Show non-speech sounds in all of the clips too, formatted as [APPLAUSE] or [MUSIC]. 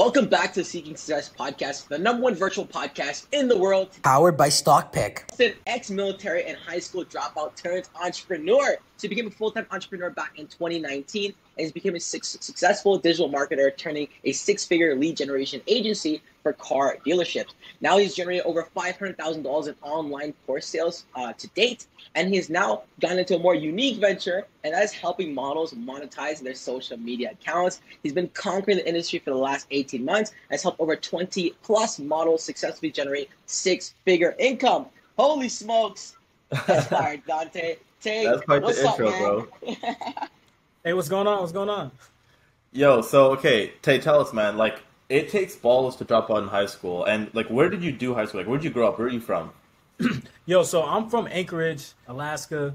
Welcome back to Seeking Success podcast, the number one virtual podcast in the world. Powered by StockPick. It's an ex-military and high school dropout turned entrepreneur. So he became a full-time entrepreneur back in 2019 and has become a successful digital marketer, turning a six-figure lead generation agency for car dealerships. Now he's generated over $500,000 in online course sales uh, to date, and he has now gone into a more unique venture, and that is helping models monetize their social media accounts. He's been conquering the industry for the last 18 months, and has helped over 20 plus models successfully generate six-figure income. Holy smokes! That's [LAUGHS] fired, Dante. Tay, That's quite what's the up, intro, man? bro. [LAUGHS] Hey, what's going on? What's going on? Yo, so okay, Tay, tell us, man. Like, it takes balls to drop out in high school, and like, where did you do high school? Like, where did you grow up? Where are you from? [CLEARS THROAT] Yo, so I'm from Anchorage, Alaska.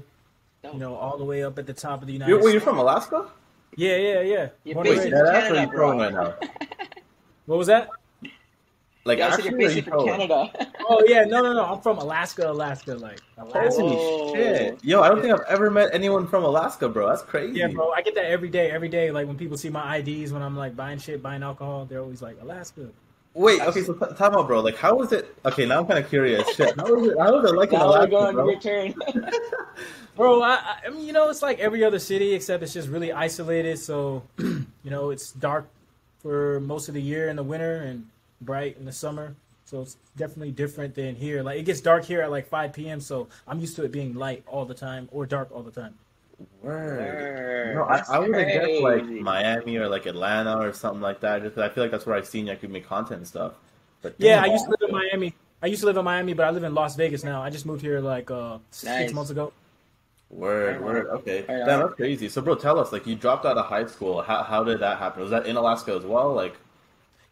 You know, all the way up at the top of the United You're, wait, you're from Alaska? Yeah, yeah, yeah. You're Born based in Yeah, that's where Canada, you're from right now. What was that? Like, Yeah, I said actually, you're basically from from? Canada. [LAUGHS] Oh yeah, no, no, no. I'm from Alaska, Alaska, like Alaska. Holy Oh. shit! Yo, I don't think I've ever met anyone from Alaska, bro. That's crazy. Yeah, bro. I get that every day, every day. Like when people see my IDs when I'm like buying shit, buying alcohol, they're always like Alaska. Wait, okay, so t- time out, bro. Like, how was it? Okay, now I'm kind of curious. Shit, how was it? How was it like in now we're Alaska, going bro? your turn. [LAUGHS] Bro, I, I- I mean, you know, it's like every other city except it's just really isolated. So, [CLEARS THROAT] you know, it's dark for most of the year in the winter and bright in the summer. So it's definitely different than here. Like it gets dark here at like 5 p.m. So I'm used to it being light all the time or dark all the time. Word. No, I, I would have guessed like Miami or like Atlanta or something like that. Just 'cause I feel like that's where I've seen you could make content and stuff. But Yeah, I used to live in Miami. I used to live in Miami, but I live in Las Vegas now. I just moved here like uh, Nice. six months ago. Word, word. Okay, damn, that's crazy. So, bro, tell us, like, you dropped out of high school. How how did that happen? Was that in Alaska as well? Like,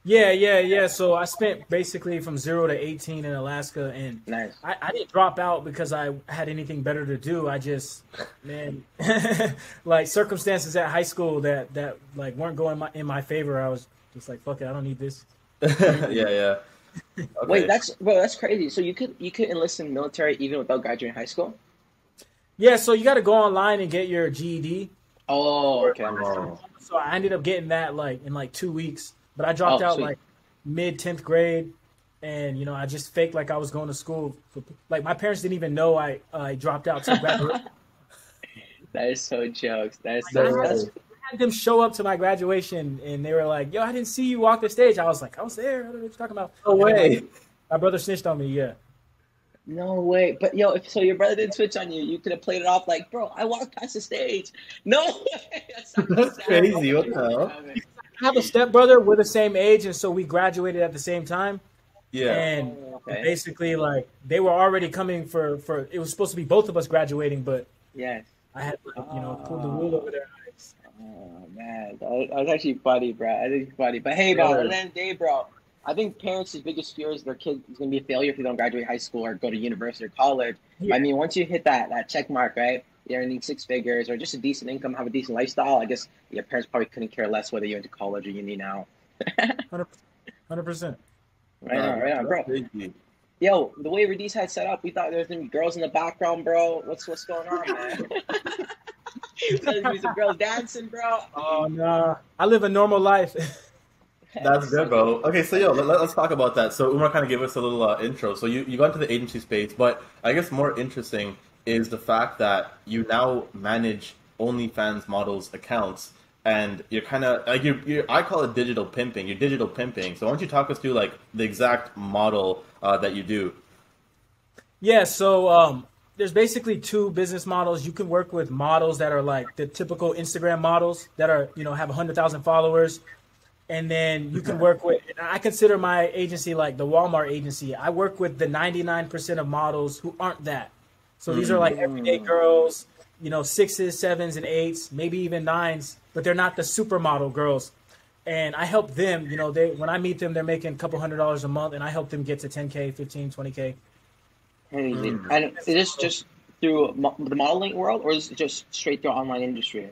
Yeah, yeah, yeah. So I spent basically from zero to 18 in Alaska, and Nice. I, I didn't drop out because I had anything better to do. I just, man, [LAUGHS] like circumstances at high school that that like weren't going my, in my favor. I was just like, fuck it, I don't need this. [LAUGHS] yeah, yeah. Okay. Wait, that's bro, that's crazy. So you could you could enlist in the military even without graduating high school? Yeah, so you got to go online and get your GED. Oh, okay. Oh. So I ended up getting that like in like two weeks, but I dropped Oh, out sweet. like mid tenth grade, and you know I just faked like I was going to school. For, like my parents didn't even know I I dropped out to graduate. [LAUGHS] That is so jokes. That is I so had, that's, I had them show up to my graduation, and they were like, "Yo, I didn't see you walk the stage." I was like, "I was there. I don't know what you're talking about." No way. My brother snitched on me. Yeah. no way. But yo, if so your brother didn't switch on you, you could have played it off like, bro, I walked past the stage. No [LAUGHS] way. That's, That's crazy. What the hell? I have a stepbrother. We're the same age, and so we graduated at the same time. Yeah. And Oh, okay. basically, like they were already coming for for. It was supposed to be both of us graduating, but Yes. I had like, you know pulled the wool oh. over their eyes. Oh man, that was, was actually funny, bro. I think it's funny. But hey, bro, Yeah. at the end of the day, bro, I think parents' biggest fear is their kid is gonna be a failure if they don't graduate high school or go to university or college. Yeah. I mean, once you hit that that check mark, right? You're earning six figures or just a decent income, have a decent lifestyle. I guess your parents probably couldn't care less whether you went to college or uni now. [LAUGHS] Hundred percent. Right on, right on, bro. That's crazy. Yo, the way Radies had set up, we thought there was gonna be girls in the background, bro. What's what's going on, man? [LAUGHS] There's gonna be some girls dancing, bro. Oh nah, I live a normal life. [LAUGHS] That's good, bro. Okay, so yo, let, us talk about that. So Umar kind of gave us a little uh, intro. So you, you got into the agency space, but I guess more interesting is the fact that you now manage OnlyFans models accounts, and you're kind of like you're, you're. I call it digital pimping. You're digital pimping. So why don't you talk us through like the exact model uh, that you do? Yeah, so um, there's basically two business models. You can work with models that are like the typical Instagram models that are, you know, have 100,000 followers. And then you can work with, I consider my agency like the Walmart agency. I work with the 99% of models who aren't that. So these are like everyday girls, you know, sixes, sevens, and eights, maybe even nines, but they're not the supermodel girls. And I help them, you know, they when I meet them, they're making a couple hundred dollars a month, and I help them get to 10K, 15, 20K. Crazy. Mm. And is this just through mo- the modeling world, or is it just straight through online industry?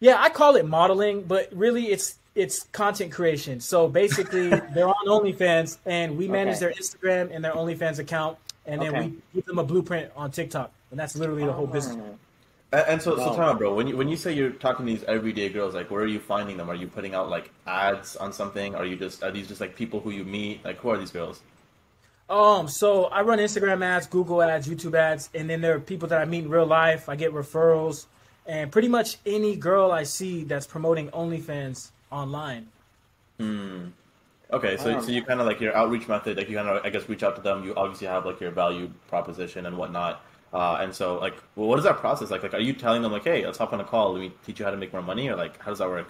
Yeah, I call it modeling, but really it's it's content creation. So basically, [LAUGHS] they're on OnlyFans, and we manage Okay. their Instagram and their OnlyFans account, and then Okay. we give them a blueprint on TikTok, and that's literally the whole business. And, and so, so Wow. time out, bro. When you when you say you're talking to these everyday girls, like where are you finding them? Are you putting out like ads on something? Are you just are these just like people who you meet? Like who are these girls? Um, so I run Instagram ads, Google ads, YouTube ads, and then there are people that I meet in real life. I get referrals, and pretty much any girl I see that's promoting OnlyFans online. Okay, so so you kind of like your outreach method, like you kind of I guess reach out to them. You obviously have like your value proposition and whatnot. Uh, and so like, well, what is that process like? Like, are you telling them like, hey, let's hop on a call, let me teach you how to make more money, or like, how does that work?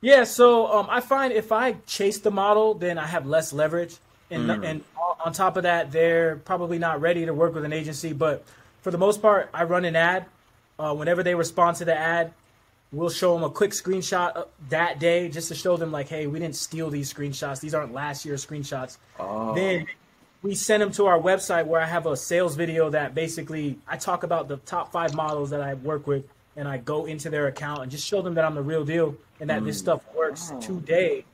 Yeah, so um, I find if I chase the model, then I have less leverage, and and on top of that, they're probably not ready to work with an agency. But for the most part, I run an ad. Uh, whenever they respond to the ad, we'll show them a quick screenshot that day just to show them like, hey, we didn't steal these screenshots. These aren't last year's screenshots. Oh. Then we send them to our website where I have a sales video that basically I talk about the top five models that I work with, and I go into their account and just show them that I'm the real deal and that this stuff works Wow. today.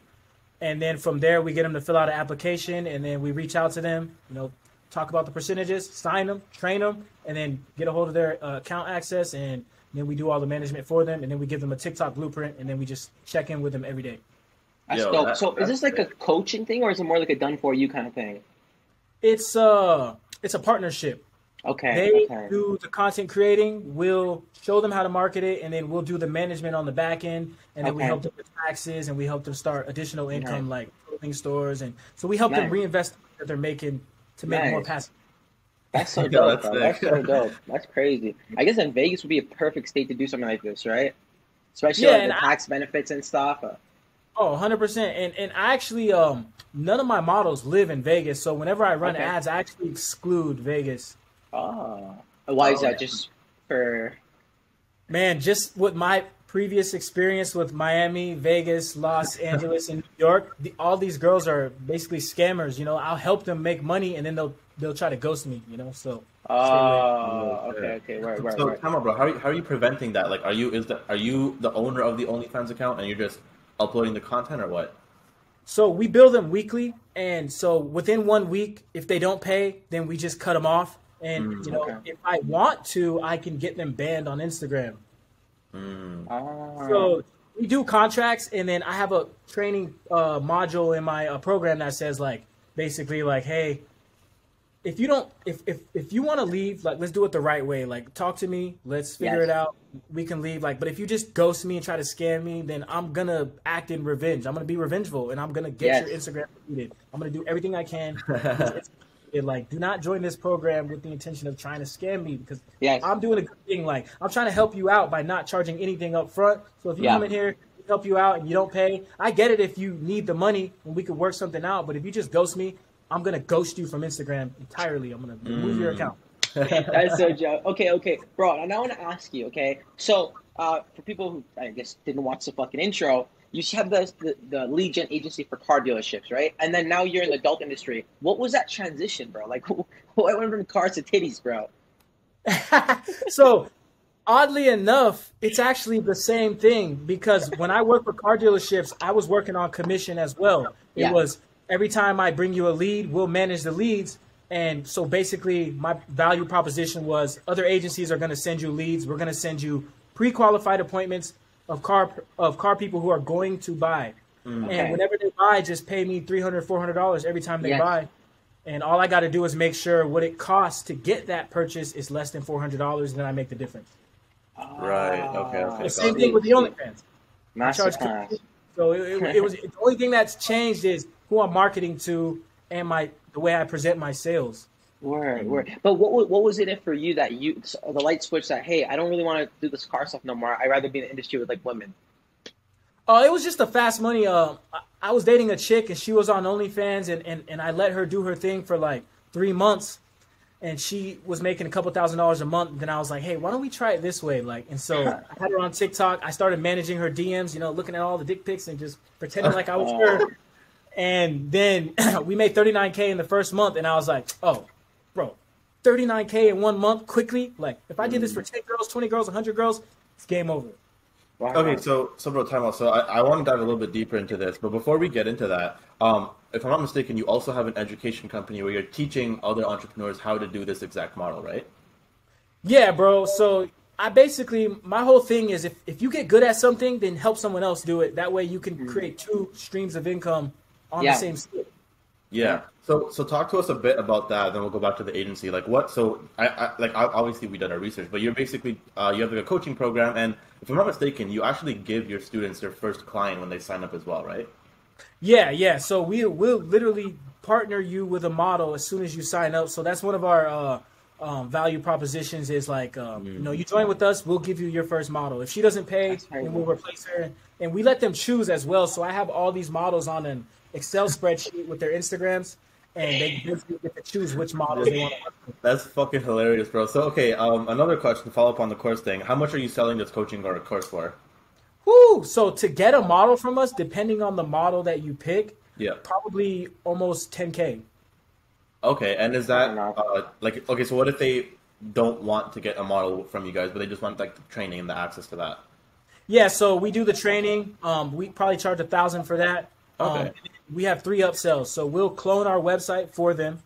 And then from there, we get them to fill out an application, and then we reach out to them. You know, talk about the percentages, sign them, train them, and then get a hold of their uh, account access, and then we do all the management for them, and then we give them a TikTok blueprint, and then we just check in with them every day. That's Yo, dope. that- so is that's this like a coaching thing, or is it more like a done for you kind of thing? It's uh, it's a partnership. Okay. They okay. do the content creating. We'll show them how to market it, and then we'll do the management on the back end, and then we help them with taxes, and we help them start additional income Nice. like clothing stores, and so we help them Nice. reinvest that they're making to make more Nice. passive. That's so [LAUGHS] dope. that's bro. That's so [LAUGHS] dope. That's crazy. I guess in Vegas would be a perfect state to do something like this, right? Especially Yeah, like and the I- tax benefits and stuff. Oh, 100%. And and I actually um none of my models live in Vegas, so whenever I run Okay. ads, I actually exclude Vegas. Oh, why is Oh, that? yeah. Just for Man, just with my previous experience with Miami, Vegas, Los [LAUGHS] Angeles, and New York, the, all these girls are basically scammers. You know, I'll help them make money, and then they'll they'll try to ghost me. You know, so oh, Okay. okay, okay, right, right, So, right. time out, bro. How are, you, how are you preventing that? Like, are you is the are you the owner of the OnlyFans account and you're just uploading the content or what? so we bill them weekly, and so within one week, if they don't pay, then we just cut them off. And you know, okay. if I want to, I can get them banned on Instagram. Mm. Ah, So we do contracts, and then I have a training uh, module in my uh, program that says like basically like, hey, if you don't, if if if you want to leave, like let's do it the right way. Like talk to me, let's figure Yes. it out. We can leave. Like, but if you just ghost me and try to scam me, then I'm gonna act in revenge. I'm gonna be revengeful, and I'm gonna get Yes. your Instagram deleted. I'm gonna do everything I can. [LAUGHS] It, like, do not join this program with the intention of trying to scam me because Yes. I'm doing a good thing. Like, I'm trying to help you out by not charging anything up front. So if you Yeah. come in here, help you out, and you don't pay, I get it if you need the money and we could work something out. But if you just ghost me, I'm gonna ghost you from Instagram entirely. I'm gonna remove your Mm. account. That's so joke. Okay, okay, bro. And I want to ask you. Okay, so uh, for people who I guess didn't watch the fucking intro, you have the, the the lead gen agency for car dealerships, right? And then now you're in the adult industry. What was that transition, bro? Like, [LAUGHS] what went from cars to titties, bro? [LAUGHS] so oddly enough, it's actually the same thing because when I worked for car dealerships, I was working on commission as well. It Yeah. was every time I bring you a lead, we'll manage the leads. And so basically, my value proposition was other agencies are going to send you leads. We're going to send you pre-qualified appointments of car of car people who are going to buy. Mm. Okay. And whenever they buy, just pay me $300, $400 every time they Yes. buy. And all I got to do is make sure what it costs to get that purchase is less than $400, and then I make the difference. Right, okay, okay. The same thing with the OnlyFans. I charge So it, it, it was the only thing that's changed is who I'm marketing to and my the way I present my sales. Word, word. But what what was it in for you that you the light switch that hey, I don't really want to do this car stuff no more. I'd rather be in the industry with like women. Uh, it was just a fast money. Uh, I, I was dating a chick and she was on OnlyFans and, and, and I let her do her thing for like three months. And she was making a couple thousand dollars a month. Then I was like, hey, why don't we try it this way? Like, and so I had her on TikTok. I started managing her DMs, you know, looking at all the dick pics and just pretending like I was her. And then [CLEARS THROAT] we made 39K in the first month. And I was like, oh, bro, 39K in one month quickly? Like, if I did this for 10 girls, 20 girls, 100 girls, it's game over. Wow. Okay, so so bro, time out. So I, I want to dive a little bit deeper into this, but before we get into that, um, if I'm not mistaken, you also have an education company where you're teaching other entrepreneurs how to do this exact model, right? Yeah, bro. So I basically my whole thing is if, if you get good at something, then help someone else do it. That way you can create two streams of income on Yeah. the same skill. Yeah. So so talk to us a bit about that. Then we'll go back to the agency. Like what? So I, I like obviously we done our research, but you're basically uh, you have like a coaching program, and if I'm not mistaken, you actually give your students their first client when they sign up as well, right? Yeah, yeah. So we will literally partner you with a model as soon as you sign up. So that's one of our uh, um, value propositions. Is like, um, you know, you join with us, we'll give you your first model. If she doesn't pay, then we'll replace her, and we let them choose as well. So I have all these models on an Excel spreadsheet with their Instagrams, and they basically get to choose which models they want to. That's fucking hilarious, bro. So okay, um, another question to follow up on the course thing. How much are you selling this coaching or a course for? Woo! So to get a model from us, depending on the model that you pick, Yeah. probably almost 10k. Okay, and is that uh, like okay? So what if they don't want to get a model from you guys, but they just want like the training and the access to that? Yeah, so we do the training. Um, we probably charge a thousand for that. Um, we have three upsells, so we'll clone our website for them,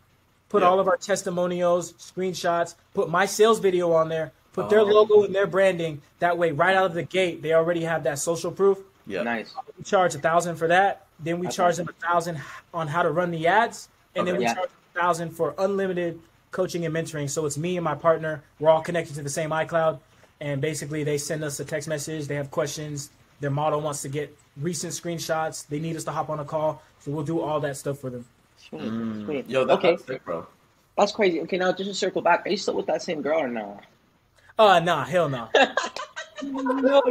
put Yeah. all of our testimonials, screenshots, put my sales video on there, put their Oh. logo and their branding. That way, right out of the gate, they already have that social proof. Yeah. Nice. We charge a thousand for that. Then we That's charge awesome. them a thousand on how to run the ads, and then we Yeah. charge a thousand for unlimited coaching and mentoring. So it's me and my partner. We're all connected to the same iCloud, and basically they send us a text message. They have questions. Their model wants to get recent screenshots. They need us to hop on a call, so we'll do all that stuff for them. Sweet. Mm. Sweet. Yo, that, okay, that's sick, bro. that's crazy. Okay, now just to circle back, are you still with that same girl or no? Uh, nah, hell no. [LAUGHS] No, no.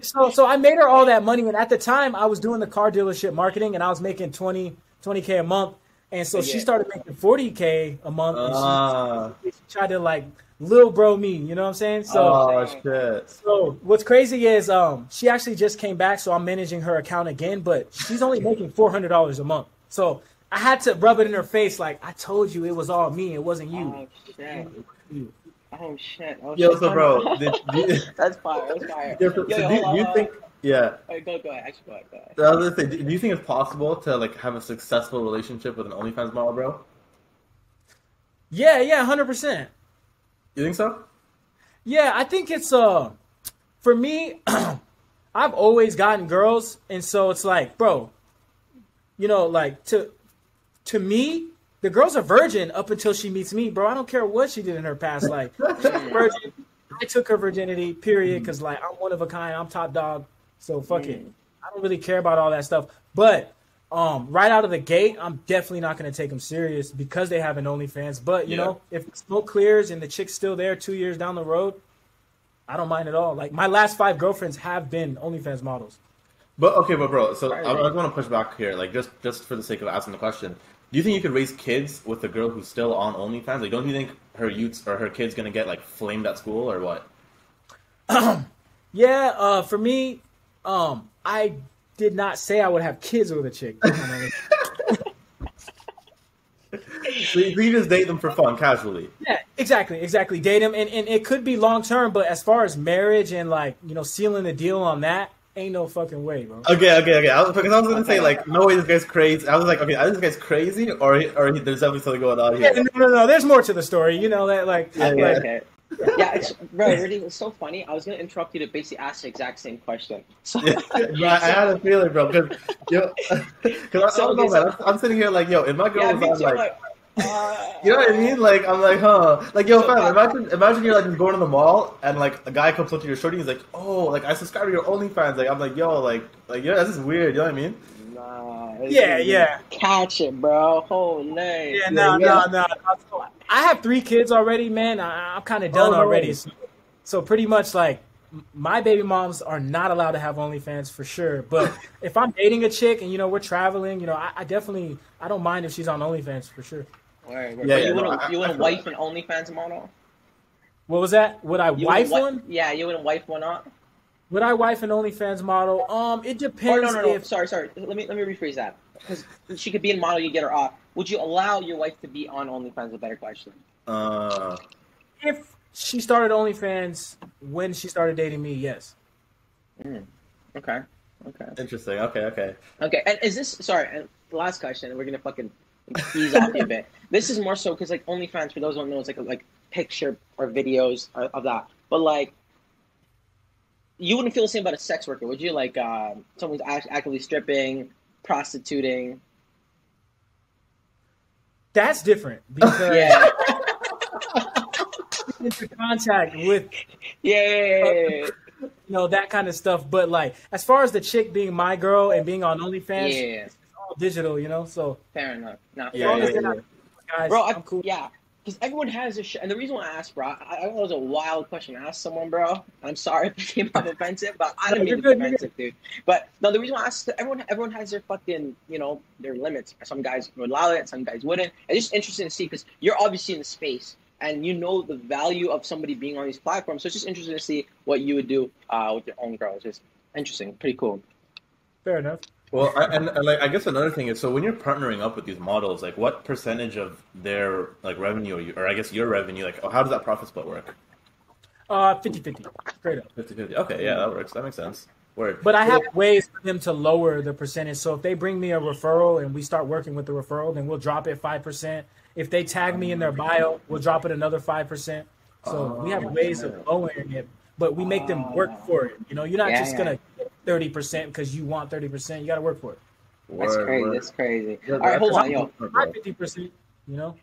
So, so I made her all that money, and at the time, I was doing the car dealership marketing, and I was making 20 k a month, and so she started making forty k a month. and she- Ah, she, tried to like little bro me, you know what I'm saying? So, oh shit. so what's crazy is um she actually just came back, so I'm managing her account again, but she's only making four hundred dollars a month. So I had to rub it in her face, like I told you, it was all me, it wasn't you. Oh shit. Oh shit. Oh, Yo, shit. so bro, [LAUGHS] did, do, that's fire. That's fire. [LAUGHS] yeah, so, Yo, so do, hold do you think? Yeah. Alright, go, go ahead. Actually, go ahead. Go ahead. I was gonna say, do do you think it's possible to like have a successful relationship with an OnlyFans model, bro? Yeah, yeah, hundred percent. You think so? Yeah, I think it's uh for me, [CLEARS THROAT] I've always gotten girls, and so it's like, bro, you know, like to to me, the girl's a virgin up until she meets me, bro. I don't care what she did in her past life. [LAUGHS] Virgin. I took her virginity, period, because like I'm one of a kind, I'm top dog. So fuck it. I don't really care about all that stuff. But um, right out of the gate, I'm definitely not going to take them serious because they have an OnlyFans. But you Yeah. know, if smoke clears and the chick's still there two years down the road, I don't mind at all. Like my last five girlfriends have been OnlyFans models. But okay, but bro, so I, I Alright. want to push back here, like just just for the sake of asking the question. Do you think you could raise kids with a girl who's still on OnlyFans? Like, don't you think her youths or her kids gonna get like flamed at school or what? [CLEARS THROAT] Yeah, uh, for me, um, I did not say I would have kids with a chick. [LAUGHS] So you, just date them for fun, casually. Yeah, exactly, exactly. Date them, and, and it could be long term, but as far as marriage and like you know sealing the deal on that, ain't no fucking way, bro. Okay, okay, okay. I was, because I was gonna say like, no way, this guy's crazy. I was like, okay, either this guy's crazy, or or he, there's definitely something going on Yeah, here. no, no, no. There's more to the story, you know that like. Yeah, Okay, yeah. okay. Yeah, it's, bro, really, it's so funny. I was gonna interrupt you to basically ask the exact same question. So, Yeah, [LAUGHS] I had a feeling, bro, because yo, [LAUGHS] because I, I So, don't know, man. I'm, I'm sitting here like, yo, if my girl yeah, was on too. like, Like, uh, you know what I mean? Like, I'm like, huh? Like, yo, So fam, imagine, imagine you're like going to the mall and like a guy comes up to your shorty, he's like, oh, like I subscribe to your OnlyFans. Like, I'm like, yo, like, like, yeah, this is weird. You know what I mean? Nah, Yeah, yeah, Catch it, bro. Holy. yeah. No, no, no. no. I have three kids already, man. I, I'm kind of done Oh, already. So, so pretty much like my baby moms are not allowed to have OnlyFans for sure. But [LAUGHS] if I'm dating a chick and you know we're traveling, you know I, I definitely I don't mind if she's on OnlyFans for sure. Word, word. Yeah, But yeah, you no, wouldn't, I- you I wouldn't wife an OnlyFans model? What was that? Would I You wife wouldn't one? Yeah, you wouldn't wife one up. Would I wife an OnlyFans model? Um, it Oh depends no, no, no. if Sorry, sorry. Let me let me rephrase that. Because she could be a model, you get her off. Would you allow your wife to be on OnlyFans? A better question. Uh, if she started OnlyFans when she started dating me. Yes. Okay. Okay. interesting. Okay, okay. Okay. And is this sorry? And last question. and We're gonna fucking ease off a bit. [LAUGHS] This is more so because like OnlyFans, for those who don't know, it's like a, like picture or videos of of that. But like, you wouldn't feel the same about a sex worker, would you? Like, um, someone's act- actively stripping, prostituting. That's different [LAUGHS] because Yeah, [LAUGHS] into contact with yeah, yeah, yeah, yeah, yeah. you know that kind of stuff. But like as far as the chick being my girl and being on OnlyFans, yeah. it's all digital, you know. So Fair enough. No, as Yeah, long yeah, as yeah. guys, bro. I, I'm cool. Yeah, because everyone has a sh- and the reason why I asked, bro, I, I know it was a wild question to ask someone, bro. I'm sorry [LAUGHS] if it came off offensive, but I don't No, mean to be good, offensive, dude. But no, the reason why I asked, everyone, everyone has their fucking, you know, their limits. Some guys would allow it, some guys wouldn't. It's just interesting to see because you're obviously in the space and you know the value of somebody being on these platforms. So it's just interesting to see what you would do uh, with your own girls. It's interesting, pretty cool. Fair enough. Well, I, and, and like I guess another thing is, so when you're partnering up with these models, like what percentage of their like revenue, or, you, or I guess your revenue, like how does that profit split work? Uh, 50-50, straight up. 50-50. Okay, yeah, that works. That makes sense. Word. But I have ways for them to lower the percentage. So if they bring me a referral and we start working with the referral, then we'll drop it five percent. If they tag me in their bio, we'll drop it another five percent. So we have ways of lowering it, but we make them work for it. You know, you're not Yeah, just yeah. gonna thirty percent because you want thirty percent. You got to work for it. That's Word, crazy. word. That's crazy. Yeah, All right, hold on, yo. My fifty percent. You know,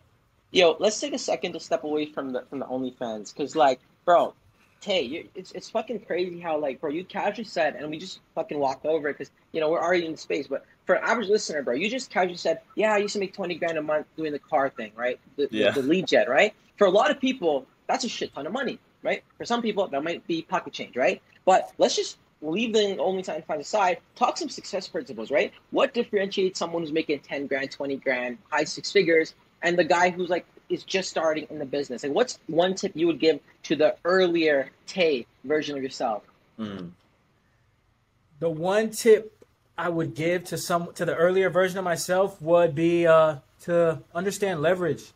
Yo, let's take a second to step away from the from the OnlyFans, cause like, bro, Tay, you, it's it's fucking crazy how like, bro, you casually said, and we just fucking walked over it, cause you know we're already in space. But for an average listener, bro, you just casually said, yeah, I used to make twenty grand a month doing the car thing, right? The, the- Yeah. the, lead gen, right? For a lot of people, that's a shit ton of money, right? For some people, that might be pocket change, right? But let's just leave the OnlyFans aside. Talk some success principles, right? What differentiates someone who's making ten grand, twenty grand, high six figures, and the guy who's like is just starting in the business? Like, what's one tip you would give to the earlier Tay version of yourself? Mm. the one tip I would give to some to the earlier version of myself would be uh, to understand leverage.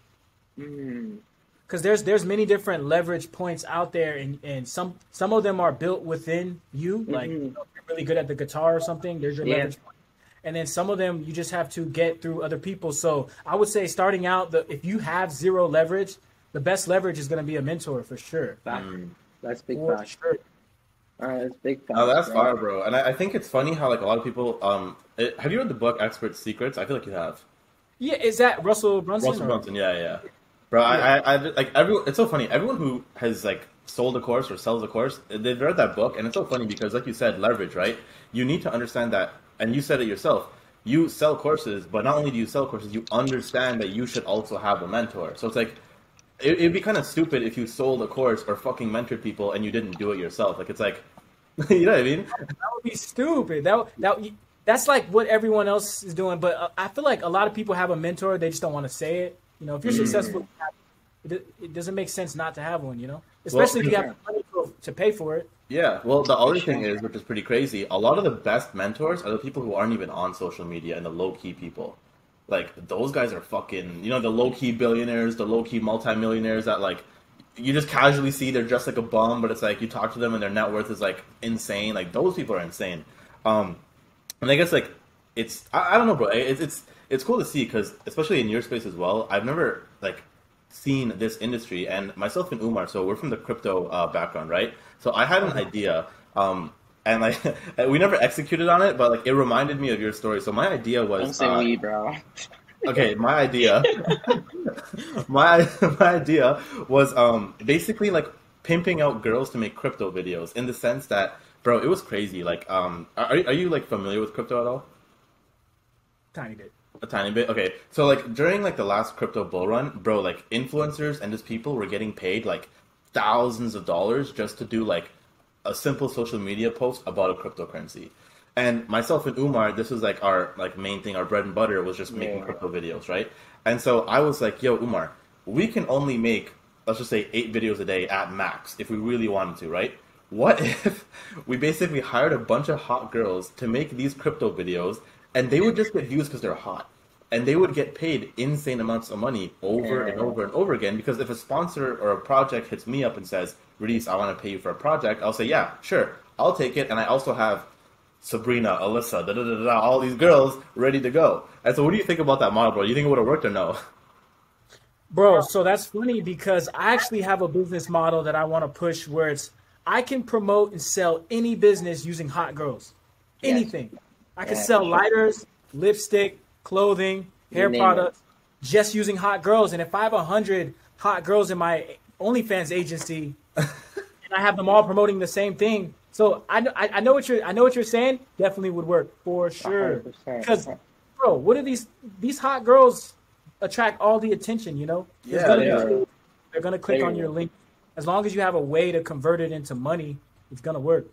Mm, because there's there's many different leverage points out there, and, and some some of them are built within you. Like Mhm. you know, if you're really good at the guitar or something, there's your Yeah. leverage point. And then some of them you just have to get through other people. So I would say starting out, the if you have zero leverage, the best leverage is going to be a mentor for sure. Mm. That's big For fact. sure. All right, that's big fact. Oh, that's bro. fire, bro. And I, I think it's funny how like a lot of people. Um, it, have you read the book Expert Secrets? I feel like you have. Yeah, is that Russell Brunson? Russell or- Brunson, yeah, yeah. Bro, I, I, I, like everyone. It's so funny. Everyone who has like sold a course or sells a course, they've read that book, and it's so funny because, like you said, leverage, right? You need to understand that, and you said it yourself. You sell courses, but not only do you sell courses, you understand that you should also have a mentor. So it's like, it, it'd be kind of stupid if you sold a course or fucking mentored people and you didn't do it yourself. Like it's like, [LAUGHS] you know what I mean? That would be stupid. That that that's like what everyone else is doing. But uh, I feel like a lot of people have a mentor. They just don't want to say it. You know, if you're Mm. successful, it, it doesn't make sense not to have one. You know, especially if you have the money to, to pay for it. Yeah, well, the other thing is, which is pretty crazy, a lot of the best mentors are the people who aren't even on social media and the low key people. Like, those guys are fucking, you know, the low key billionaires, the low key multimillionaires that, like, you just casually see they're just like a bum, but it's like you talk to them and their net worth is, like, insane. Like, those people are insane. Um, and I guess, like, it's, I, I don't know, bro. It's, it's, it's cool to see because, especially in your space as well, I've never, like, seen this industry and myself and Umar, so we're from the crypto uh, background, right? So I had an idea, um, and like [LAUGHS] we never executed on it, but like it reminded me of your story. So my idea was Don't was say uh, we, bro. [LAUGHS] okay. My idea, [LAUGHS] my my idea was um, basically like pimping out girls to make crypto videos in the sense that, bro, it was crazy. Like, um, are are you like familiar with crypto at all? Tiny bit. A tiny bit. Okay. So like during like the last crypto bull run, bro, like influencers and just people were getting paid like thousands of dollars just to do like a simple social media post about a cryptocurrency. And myself and Umar, this was like our like main thing, our bread and butter was just making Yeah. crypto videos, right? And so I was like, yo, Umar, we can only make let's just say eight videos a day at max if we really wanted to, right? What [LAUGHS] if we basically hired a bunch of hot girls to make these crypto videos and they would just get views because they're hot? And they would get paid insane amounts of money over and over and over again because if a sponsor or a project hits me up and says, Release, I want to pay you for a project, I'll say, Yeah, sure, I'll take it. And I also have Sabrina, Alyssa, da da da da, all these girls ready to go. And so, what do you think about that model, bro? Do you think it would have worked or no? Bro, so that's funny because I actually have a business model that I want to push where it's I can promote and sell any business using hot girls. Yes. I can Yeah, sell sure. lighters, lipstick, clothing, hair products, just using hot girls. And if I have a hundred hot girls in my OnlyFans agency, [LAUGHS] and I have them all promoting the same thing, so I know I, I know what you're I know what you're saying. Definitely would work for sure. 100%. Because, bro, what are these these hot girls attract all the attention? You know, Yeah, gonna they are. they're gonna click They on your link. As long as you have a way to convert it into money, it's gonna work.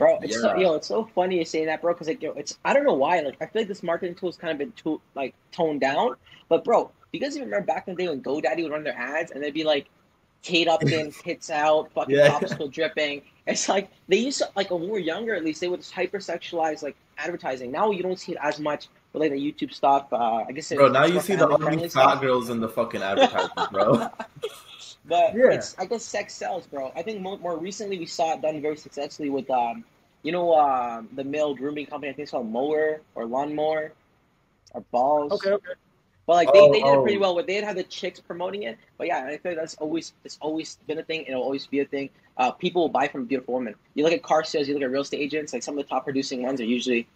Bro, it's so, Yeah. yo, it's so funny you saying that, bro. Because like, yo, it's I don't know why. Like, I feel like this marketing tool has kind of been too like toned down. But bro, you guys even remember back in the day when GoDaddy would run their ads and they'd be like, Kate Upton, tits [LAUGHS] out, fucking Yeah. popsicle dripping. It's like they used to like when we were younger, at least they would hypersexualize like advertising. Now you don't see it as much with like the YouTube stuff. Uh, I guess. Bro, now you see the ugly stuff. fat girls in the fucking advertisements, bro. [LAUGHS] But Yeah. it's I guess sex sells, bro. I think more, more recently we saw it done very successfully with um, you know, um, the male grooming company. I think it's called Mower or Lawnmower or Balls. Okay, okay. But like they, Oh, they did it oh. pretty well. Where they'd have the chicks promoting it. But yeah, I think that's always it's always been a thing. It'll always be a thing. Uh, people will buy from beautiful women. You look at car sales. You look at real estate agents. Like some of the top producing ones are usually,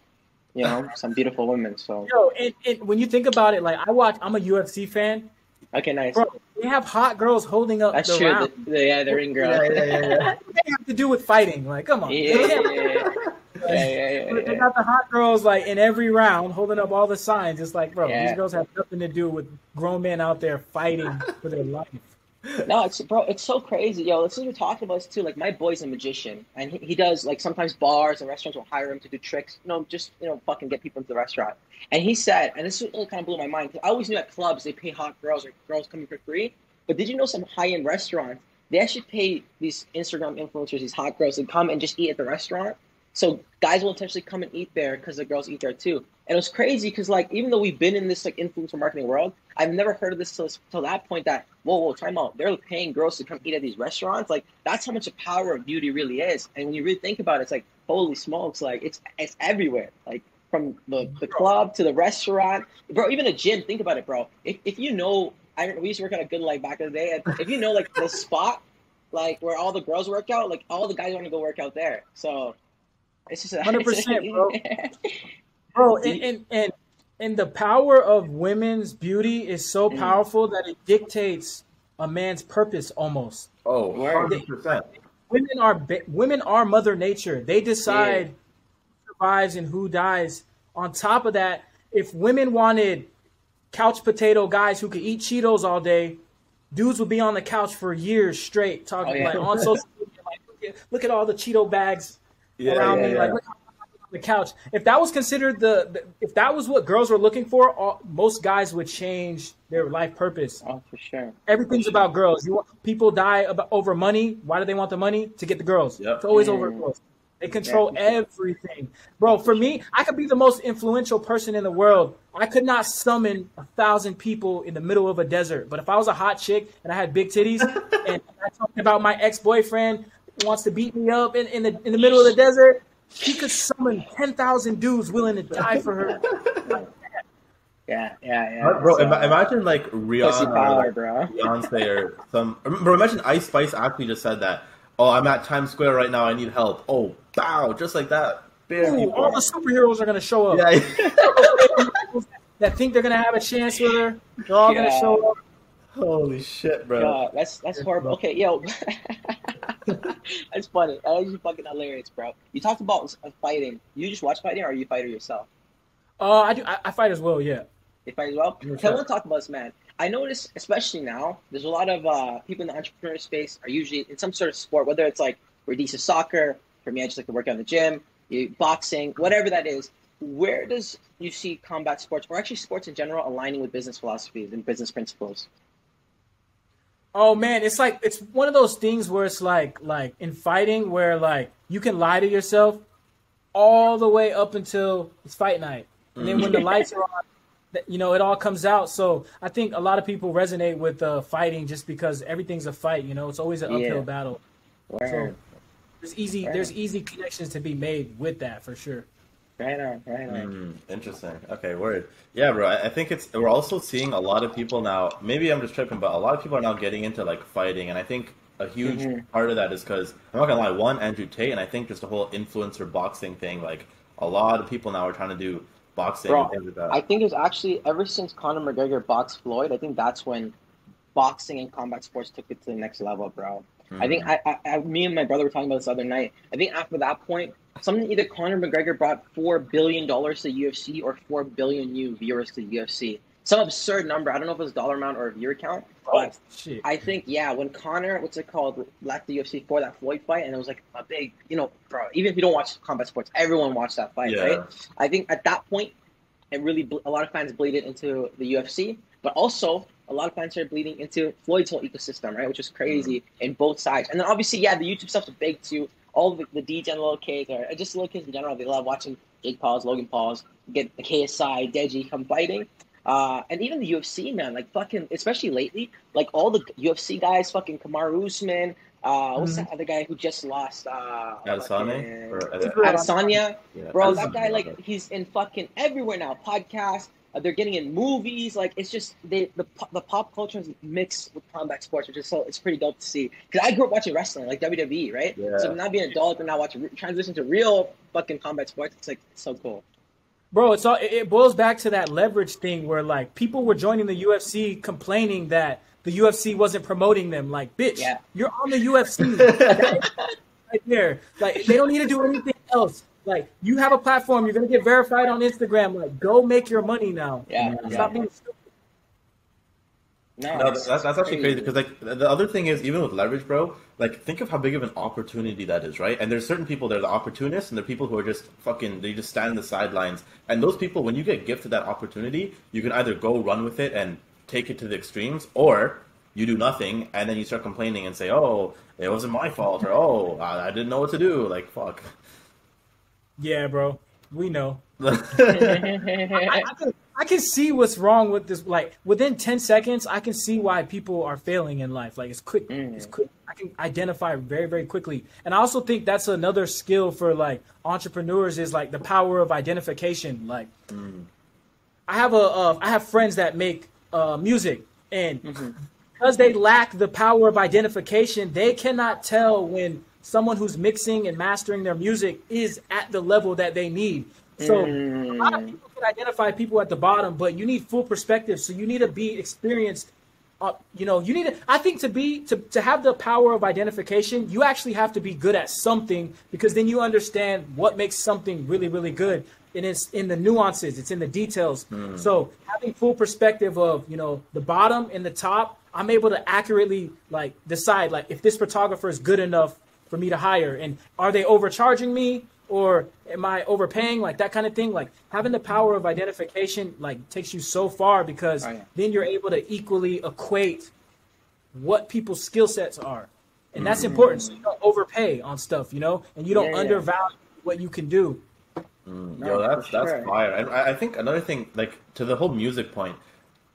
you know, some beautiful women. So Yo, and, and when you think about it, like I watch, I'm a UFC fan, okay, nice. bro. They have hot girls holding up That's the true. round. The, the, yeah, the ring girl. yeah, yeah, yeah, yeah. [LAUGHS] They have to do with fighting? Like, come on. Yeah, yeah, yeah, yeah. Yeah, yeah, yeah, They got the hot girls like in every round holding up all the signs. It's like, bro, Yeah. these girls have nothing to do with grown men out there fighting for their life. No, it's bro, it's so crazy, yo. Let's even talk about this too. Like my boy's a magician, and he, he does like sometimes bars and restaurants will hire him to do tricks. You know, just you know, fucking get people into the restaurant. And he said, and this really kind of blew my mind because I always knew at clubs they pay hot girls or girls coming for free, but did you know some high end restaurants they actually pay these Instagram influencers, these hot girls, to come and just eat at the restaurant. So guys will intentionally come and eat there because the girls eat there too. And it was crazy because like even though we've been in this like influencer marketing world, I've never heard of this till, till that point. That whoa, whoa, time out. They're paying girls to come eat at these restaurants. Like that's how much the power of beauty really is. And when you really think about it, it's like holy smokes, like it's it's everywhere. Like from the, the club to the restaurant, bro. Even a gym. Think about it, bro. If if you know, I we used to work at a GoodLife back in the day. If you know like the spot, like where all the girls work out, like all the guys want to go work out there. So it's just 100%, [LAUGHS] bro. [LAUGHS] Bro, and, and and and the power of women's beauty is so Mm. powerful that it dictates a man's purpose almost. Oh, 100%. Women are women are mother nature. They decide who survives and who dies. On top of that, if women wanted couch potato guys who could eat Cheetos all day, dudes would be on the couch for years straight talking Oh, yeah. like on social media, like look at, look at all the Cheeto bags Yeah, around yeah, me. yeah. Like, look how I'm on the couch. If that was considered the, if that was what girls were looking for, all, most guys would change their life purpose. oh, for sure. Everything's about girls. You want, people die about, over money. Why do they want the money? To get the girls. Yep. It's always over Mm. girls. They control Yeah, everything, bro. For me, I could be the most influential person in the world. I could not summon a thousand people in the middle of a desert. But if I was a hot chick and I had big titties, [LAUGHS] and I talked about my ex boyfriend wants to beat me up in, in the in the middle of the desert, he could summon ten thousand dudes willing to die for her. [LAUGHS] Yeah, yeah, yeah. Uh, bro, So, ima- imagine like pussy Rihanna power, or bro. Beyonce or some. Bro, imagine Ice Spice actually just said that. Oh, I'm at Times Square right now. I need help. Oh, bow, just like that. Ooh, all the superheroes are gonna show up. Yeah. That think they're gonna have a chance with her. They're all gonna show up. Holy shit, bro. God, that's that's horrible. Okay, yo, [LAUGHS] that's funny. That is just fucking hilarious, bro. You talked about uh, fighting. You just watch fighting, or are you a fighter yourself? Uh, I do. I, I fight as well. Yeah. You fight as well. Yeah, Okay, I want to talk about this, man. I notice, especially now, there's a lot of uh, people in the entrepreneur space are usually in some sort of sport, whether it's like Radisa soccer. For me, I just like to work out in the gym, boxing, whatever that is. Where does you see combat sports, or actually sports in general, aligning with business philosophies and business principles? Oh man, it's like it's one of those things where it's like like in fighting where like you can lie to yourself all the way up until it's fight night, and then when the lights are on, you know it all comes out. So I think a lot of people resonate with uh, fighting just because everything's a fight. You know, it's always an Yeah. uphill battle. So There's easy there's easy connections to be made with that for sure. Right on, right on. Mm, interesting. Okay, word. Yeah, bro. I, I think it's we're also seeing a lot of people now. Maybe I'm just tripping, but a lot of people are now getting into like fighting, and I think a huge Mhm. part of that is because I'm not gonna lie. One, Andrew Tate, and I think just the whole influencer boxing thing. Like a lot of people now are trying to do boxing Bro, and things like that. I think it was actually ever since Conor McGregor boxed Floyd. I think that's when boxing and combat sports took it to the next level, bro. I think. I, I, I, me and my brother were talking about this other night. I think after that point, something either Conor McGregor brought four billion dollars to UFC or four billion new viewers to UFC. Some absurd number. I don't know if it was dollar amount or a viewer count, oh, but Shit. I think yeah, when Conor, what's it called, left the UFC for that Floyd fight, and it was like a big, you know, bro. Even if you don't watch combat sports, everyone watched that fight, Yeah. right? I think at that point, it really a lot of fans bleeded into the UFC, but also a lot of fans started bleeding into Floyd's whole ecosystem, right? Which is crazy mm. in both sides. And then obviously, yeah, the YouTube stuff's big too. All the, the DJ and little kids, or just little kids in general, they love watching Jake Pauls, Logan Pauls, get the KSI, Deji come fighting. Uh, and even the UFC, man, like fucking, especially lately, like all the UFC guys, fucking Kamaru Usman, uh, what's Mhm. that other guy who just lost? Uh, Adesanya? fucking- Or- Adesanya. Yeah, Bro, Adesanya, that guy, like, he's in fucking everywhere now. Podcasts, uh, they're getting in movies. Like, it's just they the the pop culture is mixed with combat sports, which is so it's pretty dope to see. Because I grew up watching wrestling, like WWE, right? Yeah. So now being an adult and now watching transition to real fucking combat sports, it's like so cool. Bro, it's all it- it boils back to that leverage thing where like people were joining the UFC complaining that the UFC wasn't promoting them. Like, bitch, Yeah. you're on the UFC [LAUGHS] right there. Like, they don't need to do anything else. Like, you have a platform, you're gonna get verified on Instagram. Like, go make your money now. Yeah, Yeah. Stop being stupid. No, No, that's, that's actually crazy crazy. because like the other thing is even with leverage, bro. Like think of how big of an opportunity that is, right? And there's certain people that are the opportunists, and there are people who are just fucking. They just stand in the sidelines. And those people, when you get gifted that opportunity, you can either go run with it and take it to the extremes, or you do nothing and then you start complaining and say, "Oh, it wasn't my fault," or "Oh, I I didn't know what to do." Like fuck. Yeah, bro. We know. [LAUGHS] I, I, can, I can see what's wrong with this. Like within ten seconds, I can see why people are failing in life. Like it's quick. Mm. It's quick. I can identify very, very quickly. And I also think that's another skill for like entrepreneurs is like the power of identification. Like I have a uh, I have friends that make uh, music, and because they lack the power of identification, they cannot tell when someone who's mixing and mastering their music is at the level that they need. So a lot of people can identify people at the bottom, but you need full perspective. So you need to be experienced. Uh, you know, you need to. I think to be to to have the power of identification, you actually have to be good at something because then you understand what makes something really, really good. And it's in the nuances, it's in the details. So having full perspective of you know the bottom and the top, I'm able to accurately like decide like if this photographer is good enough for me to hire, and are they overcharging me? or am I overpaying? Like that kind of thing. Like having the power of identification like takes you so far because Oh, yeah. then you're able to equally equate what people's skill sets are. And that's mm-hmm. important. So you don't overpay on stuff, you know, and you don't Yeah, yeah. undervalue what you can do. Mm, no, Yo, that's that's sure. fire. And I, I think another thing, like to the whole music point,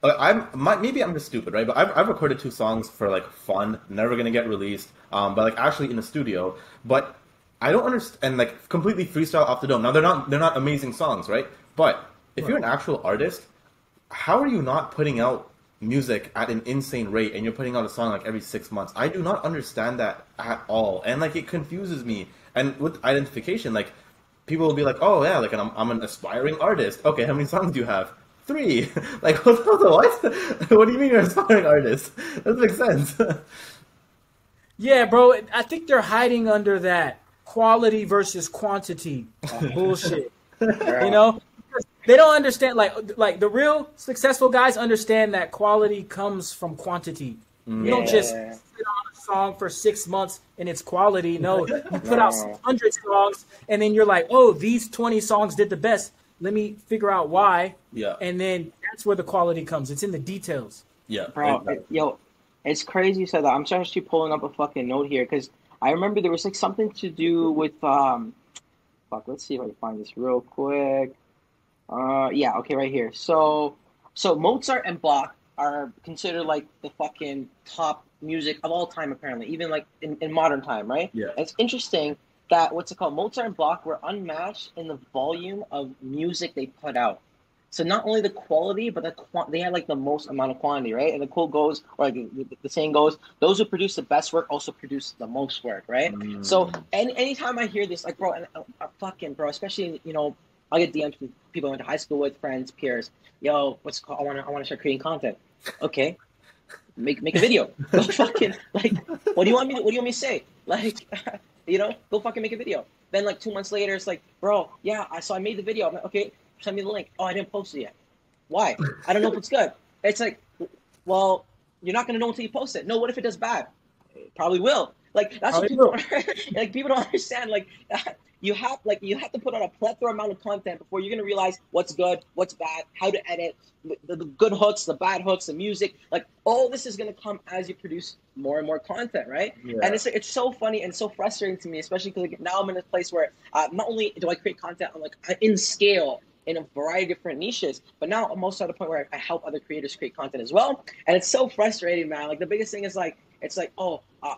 I'm my, maybe I'm just stupid, right? But I've, I've recorded two songs for like fun, never gonna get released, um, but like actually in the studio. But I don't understand, and like completely freestyle off the dome. Now they're not they're not amazing songs, right? But if you're an actual artist, how are you not putting out music at an insane rate and you're putting out a song like every six months? I do not understand that at all, and like it confuses me. And with identification, like people will be like, "Oh yeah, like I'm, I'm an aspiring artist." Okay, how many songs do you have? Three. [LAUGHS] like what? the- What? [LAUGHS] what do you mean you're an aspiring artist? That doesn't make sense. [LAUGHS] Yeah, bro. I think they're hiding under that quality versus quantity bullshit. you know, they don't understand. Like, like the real successful guys understand that quality comes from quantity. You don't just Yeah. sit on a song for six months and it's quality. No, you put out No. hundred songs and then you're like, oh, these twenty songs did the best. Let me figure out why, yeah. and then that's where the quality comes. It's in the details. Yeah. Bro, exactly. it- yo, it's crazy you said that. I'm actually pulling up a fucking note here because I remember there was like something to do with um, fuck. Let's see if I can find this real quick. Uh, yeah, okay, right here. So, so Mozart and Bach are considered like the fucking top music of all time, apparently, even like in, in modern time, right? Yeah. It's interesting that what's it called? Mozart and Bach were unmatched in the volume of music they put out. So not only the quality, but the they had like the most amount of quantity, right? And the quote goes, or like the, the saying goes, "Those who produce the best work also produce the most work," right? Mm. So any anytime I hear this, like, bro, and uh, uh, fucking bro, especially you know, I get DMs from people I went to high school with, friends, peers. Yo, what's called? I want to I want to start creating content. Okay, make make a video. Go [LAUGHS] fucking like, what do you want me? To, what do you want me to say? Like, [LAUGHS] you know, go fucking make a video. Then like two months later, it's like, bro, yeah, I so I made the video. I'm like, okay, send me the link. Oh, I didn't post it yet. Why? I don't know if it's good. It's like, well, you're not gonna know until you post it. No, what if it does bad? It probably will. Like that's probably what people [LAUGHS] like. People don't [LAUGHS] understand. Like [LAUGHS] you have like you have to put out a plethora amount of content before you're gonna realize what's good, what's bad, how to edit, the, the, good hooks, the bad hooks, the music. Like all this is gonna come as you produce more and more content, right? Yeah. And it's it's so funny and so frustrating to me, especially because like, now I'm in a place where uh, not only do I create content on like in scale in a variety of different niches. But now I'm also at a point where I help other creators create content as well. And it's so frustrating, man. Like the biggest thing is like, it's like, oh, uh,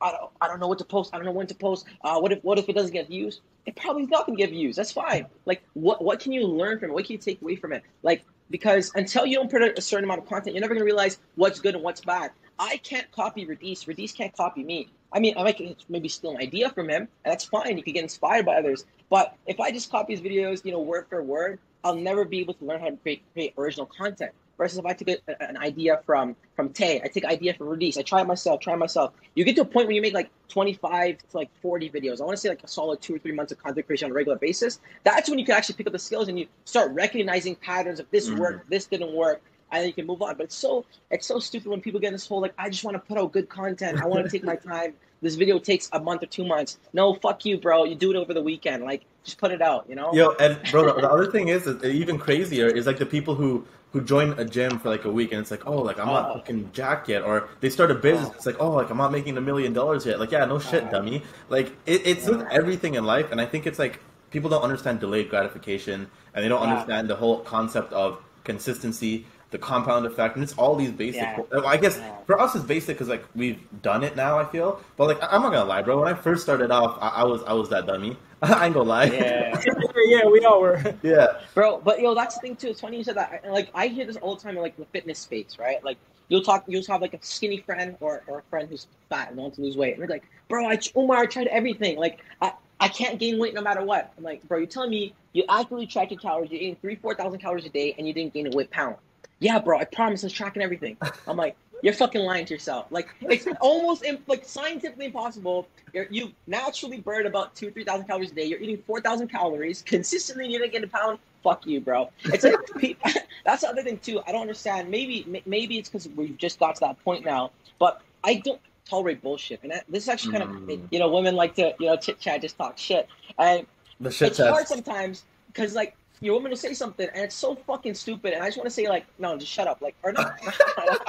I don't, I don't know what to post. I don't know when to post. Uh, what if, what if it doesn't get views? It probably is not gonna get views. That's fine. Like, what, what can you learn from it? What can you take away from it? Like, because until you don't put a certain amount of content, you're never gonna realize what's good and what's bad. I can't copy Radies. Radies can't copy me. I mean, I might maybe steal an idea from him, and that's fine. You can get inspired by others. But if I just copy his videos, you know, word for word, I'll never be able to learn how to create, create original content. Versus if I take a, an idea from from Té, I take idea from Radies, I try it myself, try it myself. You get to a point where you make like 25 to like 40 videos. I want to say like a solid two or three months of content creation on a regular basis. That's when you can actually pick up the skills and you start recognizing patterns of this mm-hmm. worked, this didn't work, and then you can move on. But it's so it's so stupid when people get this whole like I just want to put out good content. I want to take my [LAUGHS] time. This video takes a month or two months. No, fuck you, bro. You do it over the weekend. Like just put it out. You know. Yo, and bro, the, the other thing is, is even crazier is like the people who who join a gym for like a week and it's like, oh, like I'm not oh. fucking jacked yet, or they start a business. Oh. It's like, oh, like I'm not making a million dollars yet. Like, yeah, no shit, dummy. Like it, it's with everything in life, and I think it's like people don't understand delayed gratification, and they don't understand the whole concept of consistency the compound effect, and it's all these basic. Yeah. I guess yeah. for us it's basic because like we've done it now. I feel, but like I'm not gonna lie, bro. When I first started off, I, I was I was that dummy. [LAUGHS] I ain't gonna lie. Yeah, [LAUGHS] yeah, we all were. [LAUGHS] yeah, bro. But yo, that's the thing too. It's funny you said that. Like I hear this all the time in like the fitness space, right? Like you'll talk, you'll have like a skinny friend or, or a friend who's fat and wants to lose weight, and they're like, bro, I Umar, I tried everything. Like I, I can't gain weight no matter what. I'm like, bro, you're telling me you actively track your calories, you're eating three, four thousand calories a day, and you didn't gain a weight pound yeah, bro, I promise I was tracking everything. I'm like, you're fucking lying to yourself. Like, it's almost like scientifically impossible. You're, you naturally burn about two, three thousand calories a day. You're eating four thousand calories consistently. You're gonna get a pound. Fuck you, bro. It's like [LAUGHS] [LAUGHS] that's the other thing too. I don't understand. Maybe maybe it's because we've just got to that point now. But I don't tolerate bullshit. And that, this is actually kind mm. of you know women like to you know chit chat, just talk shit, and the shit it's test. hard sometimes because like your woman will say something and it's so fucking stupid, and I just want to say like, no, just shut up, like, or no, [LAUGHS] I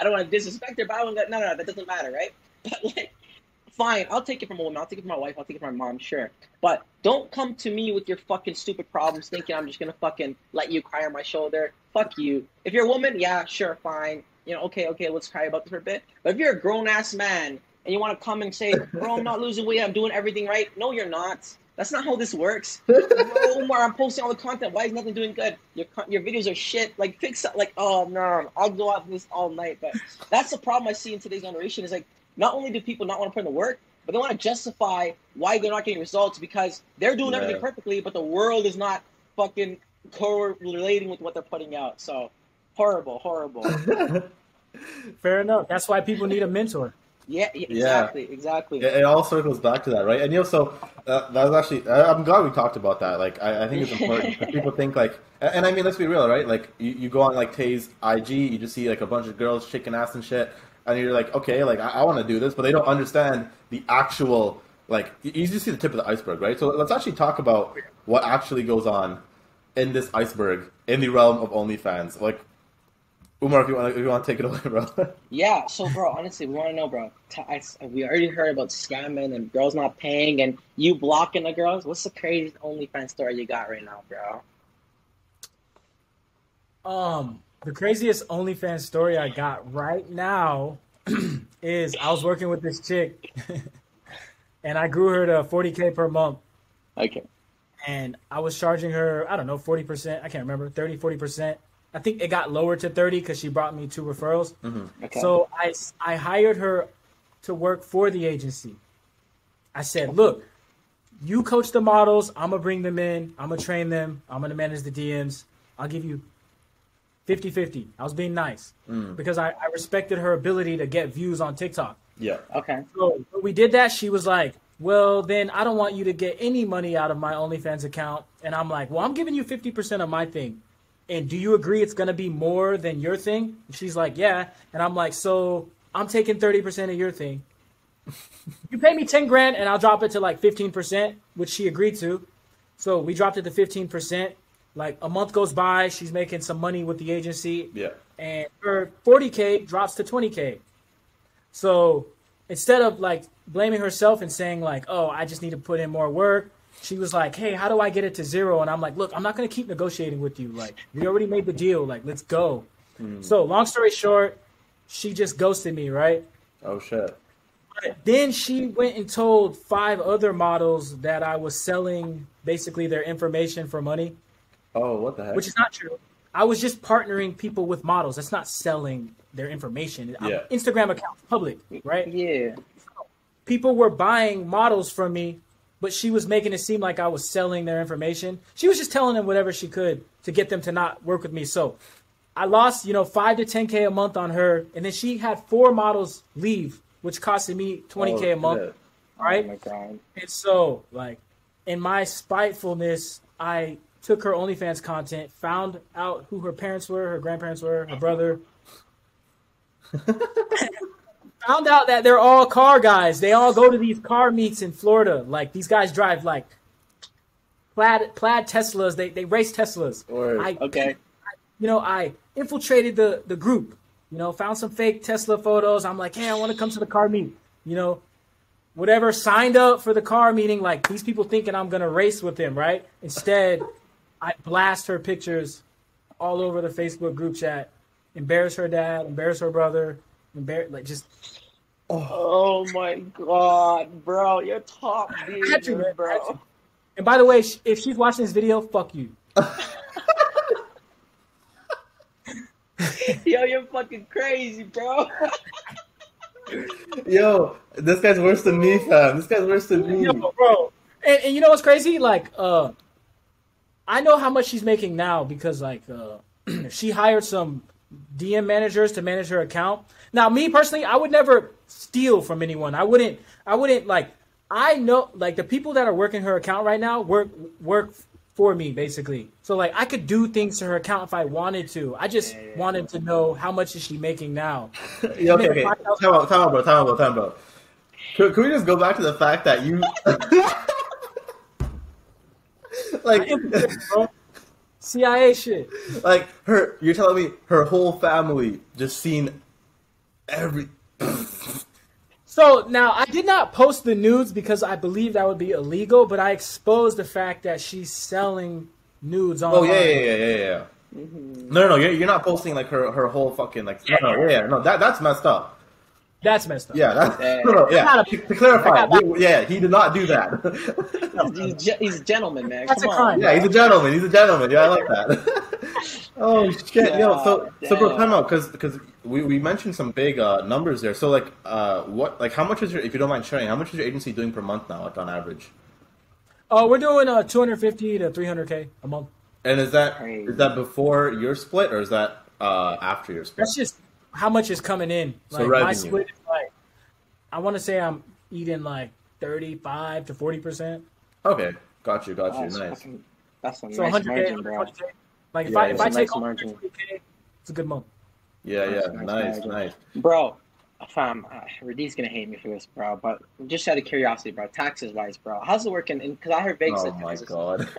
don't want to disrespect her, but I to, no, no, no, that doesn't matter, right? [LAUGHS] But like, fine, I'll take it from a woman, I'll take it from my wife, I'll take it from my mom, sure, but don't come to me with your fucking stupid problems, thinking I'm just gonna fucking let you cry on my shoulder. Fuck you. If you're a woman, yeah, sure, fine. You know, okay, okay, let's cry about this for a bit. But if you're a grown ass man and you want to come and say, bro, I'm not losing weight, I'm doing everything right. No, you're not. That's not how this works. [LAUGHS] Umar, I'm posting all the content. Why is nothing doing good? Your your videos are shit. Like fix up. Like oh no, I'll go out this all night. But that's the problem I see in today's generation. Is like not only do people not want to put in the work, but they want to justify why they're not getting results because they're doing yeah. everything perfectly, but the world is not fucking correlating with what they're putting out. So horrible, horrible. [LAUGHS] Fair enough. That's why people need a mentor. Yeah, exactly, yeah. exactly. It, it, all circles back to that, right? And you know, so uh, that was actually I'm glad we talked about that. Like, I, I think it's important. [LAUGHS] people think like, and I mean, let's be real, right? Like, you, you go on like Té's IG, you just see like a bunch of girls shaking ass and shit, and you're like, okay, like I, I want to do this, but they don't understand the actual like. You just see the tip of the iceberg, right? So let's actually talk about what actually goes on in this iceberg in the realm of OnlyFans. Like, Umar, if you want, to, if you want to take it away, bro. [LAUGHS] yeah. So, bro, honestly, we want to know, bro. I, we already heard about scamming and girls not paying, and you blocking the girls. What's the craziest OnlyFans story you got right now, bro? Um, the craziest OnlyFans story I got right now [CLEARS THROAT] is I was working with this chick, [LAUGHS] and I grew her to 40k per month. Okay. And I was charging her, I don't know, 40%. I can't remember, 30, 40%. I think it got lower to 30 because she brought me two referrals. Mm-hmm. Okay. So I, I hired her to work for the agency. I said, look, you coach the models. I'm going to bring them in. I'm going to train them. I'm going to manage the DMs. I'll give you 50 50. I was being nice Mm. because I, I respected her ability to get views on TikTok. Yeah. okay. So when we did that, she was like, well, then I don't want you to get any money out of my OnlyFans account. And I'm like, well, I'm giving you 50% of my thing. And do you agree it's going to be more than your thing? And she's like, yeah. And I'm like, so I'm taking 30% of your thing. [LAUGHS] you pay me 10 grand and I'll drop it to like 15%, which she agreed to. So we dropped it to 15%. Like a month goes by, she's making some money with the agency Yeah. and her 40k drops to 20k. So instead of like blaming herself and saying like, "Oh, I just need to put in more work," she was like, "Hey, how do I get it to zero? And I'm like, "Look, I'm not gonna keep negotiating with you. Like, we already made the deal. Like, let's go." Mm. So long story short, she just ghosted me, right? Oh shit. But then she went and told five other models that I was selling basically their information for money Oh, what the heck? which is not true. I was just partnering people with models. That's not selling their information. Yeah. Instagram accounts public, right? Yeah. People were buying models from me, but she was making it seem like I was selling their information. She was just telling them whatever she could to get them to not work with me. So I lost, you know, five to ten k a month on her, and then she had four models leave, which costed me twenty k Oh, a month, right? Oh my god. And so, like, in my spitefulness, I took her OnlyFans content, found out who her parents were, her grandparents were, her brother. [LAUGHS] found out that they're all car guys. They all go to these car meets in Florida. Like these guys drive like plaid plaid Teslas. They they race Teslas. Word. I Okay. you know, I infiltrated the the group. You know, found some fake Tesla photos. I'm like, hey, I want to come to the car meet. You know, whatever. Signed up for the car meeting. Like these people thinking I'm gonna race with them, right? Instead, I blast her pictures all over the Facebook group chat. Embarrass her dad. Embarrass her brother. Embarrass like just Oh my god, bro. You're top dude, man. I had to. bro. And by the way, if she's watching this video, fuck you. [LAUGHS] Yo, you're fucking crazy, bro. [LAUGHS] Yo, this guy's worse than me, fam. This guy's worse than me. Yo, bro. And, and you know what's crazy? Like, uh, I know how much she's making now because like uh, [CLEARS THROAT] she hired some DM managers to manage her account. Now, me personally, I would never steal from anyone. I wouldn't. I wouldn't like. I know like the people that are working her account right now work work for me basically. So like I could do things to her account if I wanted to. I just wanted to know how much is she making now. [LAUGHS] Yeah, okay, okay. Time out, time out, bro. Time out, bro. Time out. Could, could we just go back to the fact that you, [LAUGHS] like, CIA shit. [LAUGHS] like her? You're telling me her whole family just seen every. So now I did not post the nudes because I believe that would be illegal, but I exposed the fact that she's selling nudes on. Oh online. yeah, yeah, yeah, yeah, yeah. No, no, no. You're, you're not posting like her her whole fucking like. No, no, yeah, no. That that's messed up. That's messed up. Yeah, that's Yeah. no, no, yeah. Not To, to clarify, got we- yeah, he did not do that. he's, he's a gentleman, man. That's Come a on. yeah, he's a gentleman. He's a gentleman. Yeah, I like that. [LAUGHS] oh shit, yo. So, so bro, damn. time out, because because we, we mentioned some big uh, numbers there. So like, uh, what like how much is your if you don't mind sharing, how much is your agency doing per month now, like on average? Oh, we're doing uh 250 to 300k a month. And is that Crazy. is that before your split or is that uh, after your split? That's just how much is coming in. So Like my revenue. split is like I want to say I'm eating like 35 to 40 percent. Okay, got you, got you. That's, nice. fucking, that's a So nice 100k, margin, bro. 120k. Like if Yeah, I it's if a I nice take all margin. 120k, it's a good month. Yeah, yeah, Nice, nice, nice, nice. nice. Bro, fam, uh, Radies gonna hate me for this, bro. But just out of curiosity, bro, taxes wise, bro, how's it working? Because I heard Vegas. Oh my god. [LAUGHS]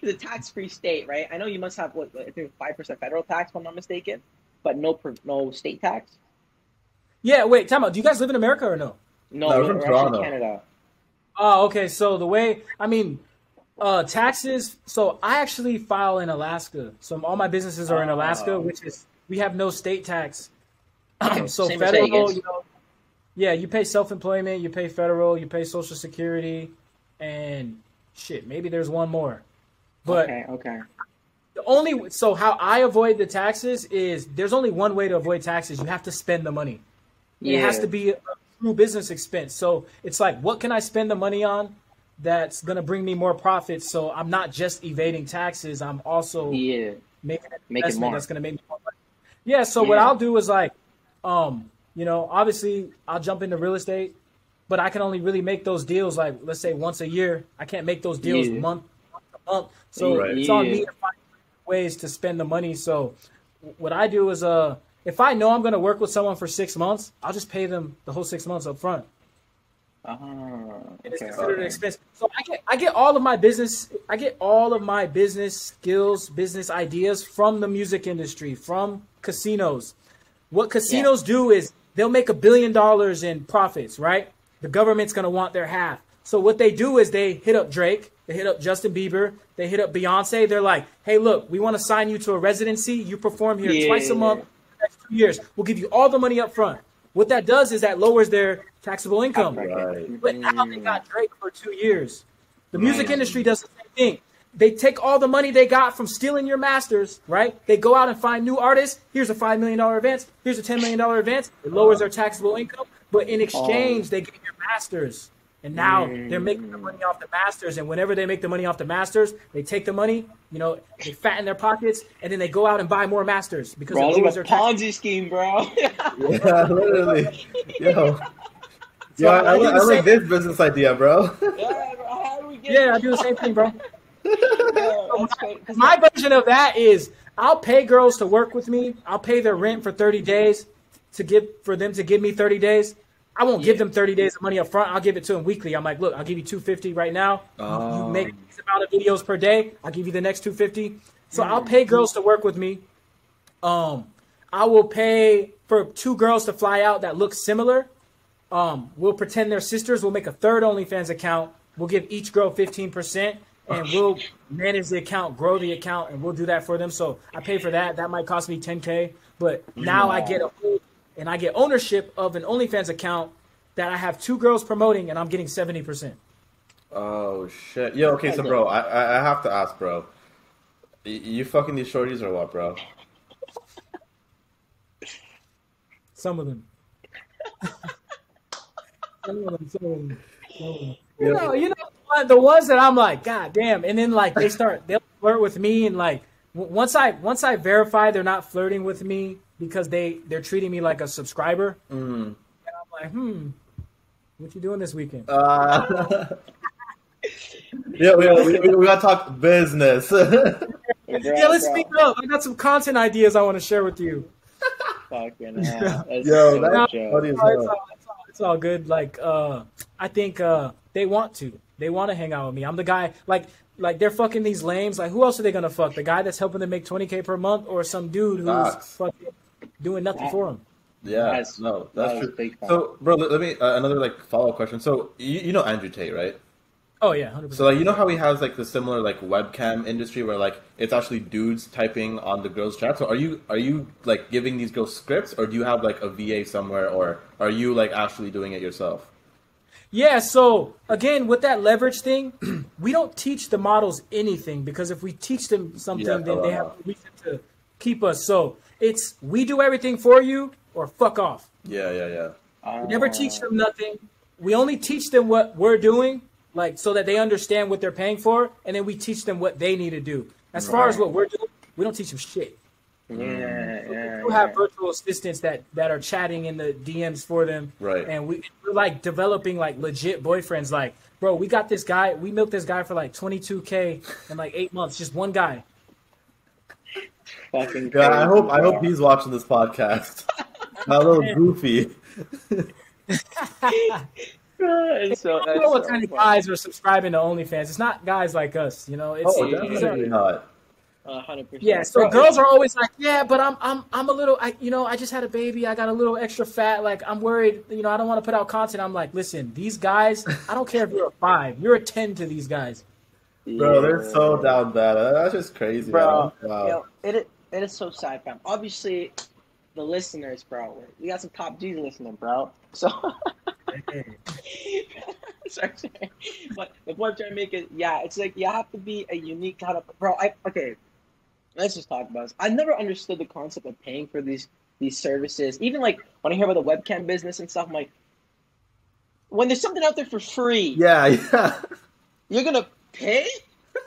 It's a tax-free state, right? I know you must have what I think five percent federal tax, if I'm not mistaken, but no no state tax. Yeah, wait, time out. Do you guys live in America or no? No, No, we're, from we're actually Toronto. Canada. Oh, okay. So the way I mean, uh, taxes. So I actually file in Alaska. So all my businesses are in Alaska, Oh. which is we have no state tax. [CLEARS THROAT] So same federal, you know, Yeah, you pay self employment, you pay federal, you pay Social Security, and shit, maybe there's one more. But okay, okay. The only so how I avoid the taxes is there's only one way to avoid taxes. You have to spend the money. Yeah. It has to be a true business expense. So it's like, what can I spend the money on that's gonna bring me more profits? So I'm not just evading taxes. I'm also yeah making an Make investment more. that's gonna make me more money. Yeah. So what I'll do is like, um, you know, obviously I'll jump into real estate, but I can only really make those deals like let's say once a year. I can't make those deals Yeah. month month to month. So Right. it's on me to find ways to spend the money. So what I do is uh if I know I'm gonna work with someone for six months, I'll just pay them the whole six months up front. Ah, It is okay, considered an expense. So I get I get all of my business I get all of my business skills, business ideas from the music industry, from casinos. What casinos do is they'll make a billion dollars in profits, right? The government's gonna want their half. So what they do is they hit up Drake, they hit up Justin Bieber, they hit up Beyonce. They're like, "Hey, look, we want to sign you to a residency. You perform here Yeah. twice a month for the next two years. We'll give you all the money up front." What that does is that lowers their taxable income. Right. But now they got Drake for two years. The music Mm. industry does the same thing. They take all the money they got from stealing your masters, right? They go out and find new artists. Here's a $5 million advance. Here's a $10 million advance. It lowers their taxable income. But in exchange, they get your masters. And now they're making the mm. money off the masters. And whenever they make the money off the masters, they take the money, you know, they fatten their pockets, and then they go out and buy more masters because Bro, it it's lowers like their a tax. Ponzi scheme, bro. [LAUGHS] Yeah, literally. Yo. [LAUGHS] Yo, I, I I, like- I like same- this business idea, bro. [LAUGHS] yeah, bro, how do we get Yeah, I do the same thing, bro. Yeah, that's crazy. 'Cause My version of that is I'll pay girls to work with me. I'll pay their rent for 30 days to give for them to give me 30 days. I won't give them 30 days of money up front. I'll give it to them weekly. I'm like, look, I'll give you 250 right now. You- Oh. You make these amount of videos per day. I'll give you the next 250. So I'll pay girls to work with me. Um, I will pay for two girls to fly out that look similar. Um, we'll pretend they're sisters. We'll make a third OnlyFans account. We'll give each girl 15%, and we'll manage the account, grow the account, and we'll do that for them. So I pay for that. That might cost me 10K. But now I get a and I get ownership of an OnlyFans account that I have two girls promoting, and I'm getting 70%. Oh shit. Yo, okay, so bro, I I I have to ask, bro. You fucking these shorties or what, bro? Some of them. [LAUGHS] some of them. Some of them. Some of them. You know, you know the ones that I'm like, God damn, and then like they start they'll flirt with me and like once I once I verify they're not flirting with me because they they're treating me like a subscriber, Mm. and I'm like, hmm, what you doing this weekend? Uh, [LAUGHS] yeah, we, we, we, we gotta talk business. Bro, [LAUGHS] yeah, let's speak up. I got some content ideas I want to share with you. [LAUGHS] Fucking hell. That's Yo, that's joke. funny it's, all, it's, all, it's all good. Like, uh, I think uh, they want to. They want to hang out with me. I'm the guy. Like, like they're fucking these lames. Like, who else are they gonna fuck? The guy that's helping them make 20k per month, or some dude who's Facts. fucking doing nothing for them? Yeah, That's- no, that's was true. big time. So, bro, let, let me uh, another like follow up question. So, you, you know Andrew Tate, right? Oh yeah, hundred So, like, you know how he has like the similar like webcam industry where like it's actually dudes typing on the girls' chat. So, are you are you like giving these girls scripts, or do you have like a VA somewhere, or are you like actually doing it yourself? Yeah, so again, with that leverage thing, [CLEARS THROAT] we don't teach the models anything because if we teach them something, Yeah, then they have a reason to keep us. So it's we do everything for you or fuck off. Yeah, yeah, yeah. Uh, We never teach them nothing. We only teach them what we're doing, like so that they understand what they're paying for, and then we teach them what they need to do. As far as what we're doing, we don't teach them shit. Yeah, yeah. We yeah. have virtual assistants that that are chatting in the DMs for them, Right. And we we're like developing like legit boyfriends. Like, bro, we got this guy. We milked this guy for like 22k in like eight months. Just one guy. Fucking Yeah, I hope I hope he's watching this podcast. [LAUGHS] Not a little goofy. [LAUGHS] It's so, I don't that's know what so kind of funny. guys are subscribing to OnlyFans. It's not guys like us, you know. It's Oh, Yeah. these definitely not. Hundred percent. Yeah, so Bro, girls are always like, yeah, but I'm I'm I'm a little, I you know, I just had a baby, I got a little extra fat, like I'm worried, you know, I don't want to put out content. I'm like, listen, these guys, I don't care if you're a five, you're a ten to these guys. Bro, they're so down bad. That's just crazy, Bro, man. Wow. Yo, it it is so sad, fam. Obviously, the listeners, bro. We got some top G's listening, bro. So, [LAUGHS] sorry, sorry. but the point I'm trying to make is, yeah, it's like you have to be a unique kind of bro. I okay. Let's just talk about this. I never understood the concept of paying for these these services. Even like when I hear about the webcam business and stuff, I'm like, when there's something out there for free, Yeah, [LAUGHS] yeah. you're gonna pay.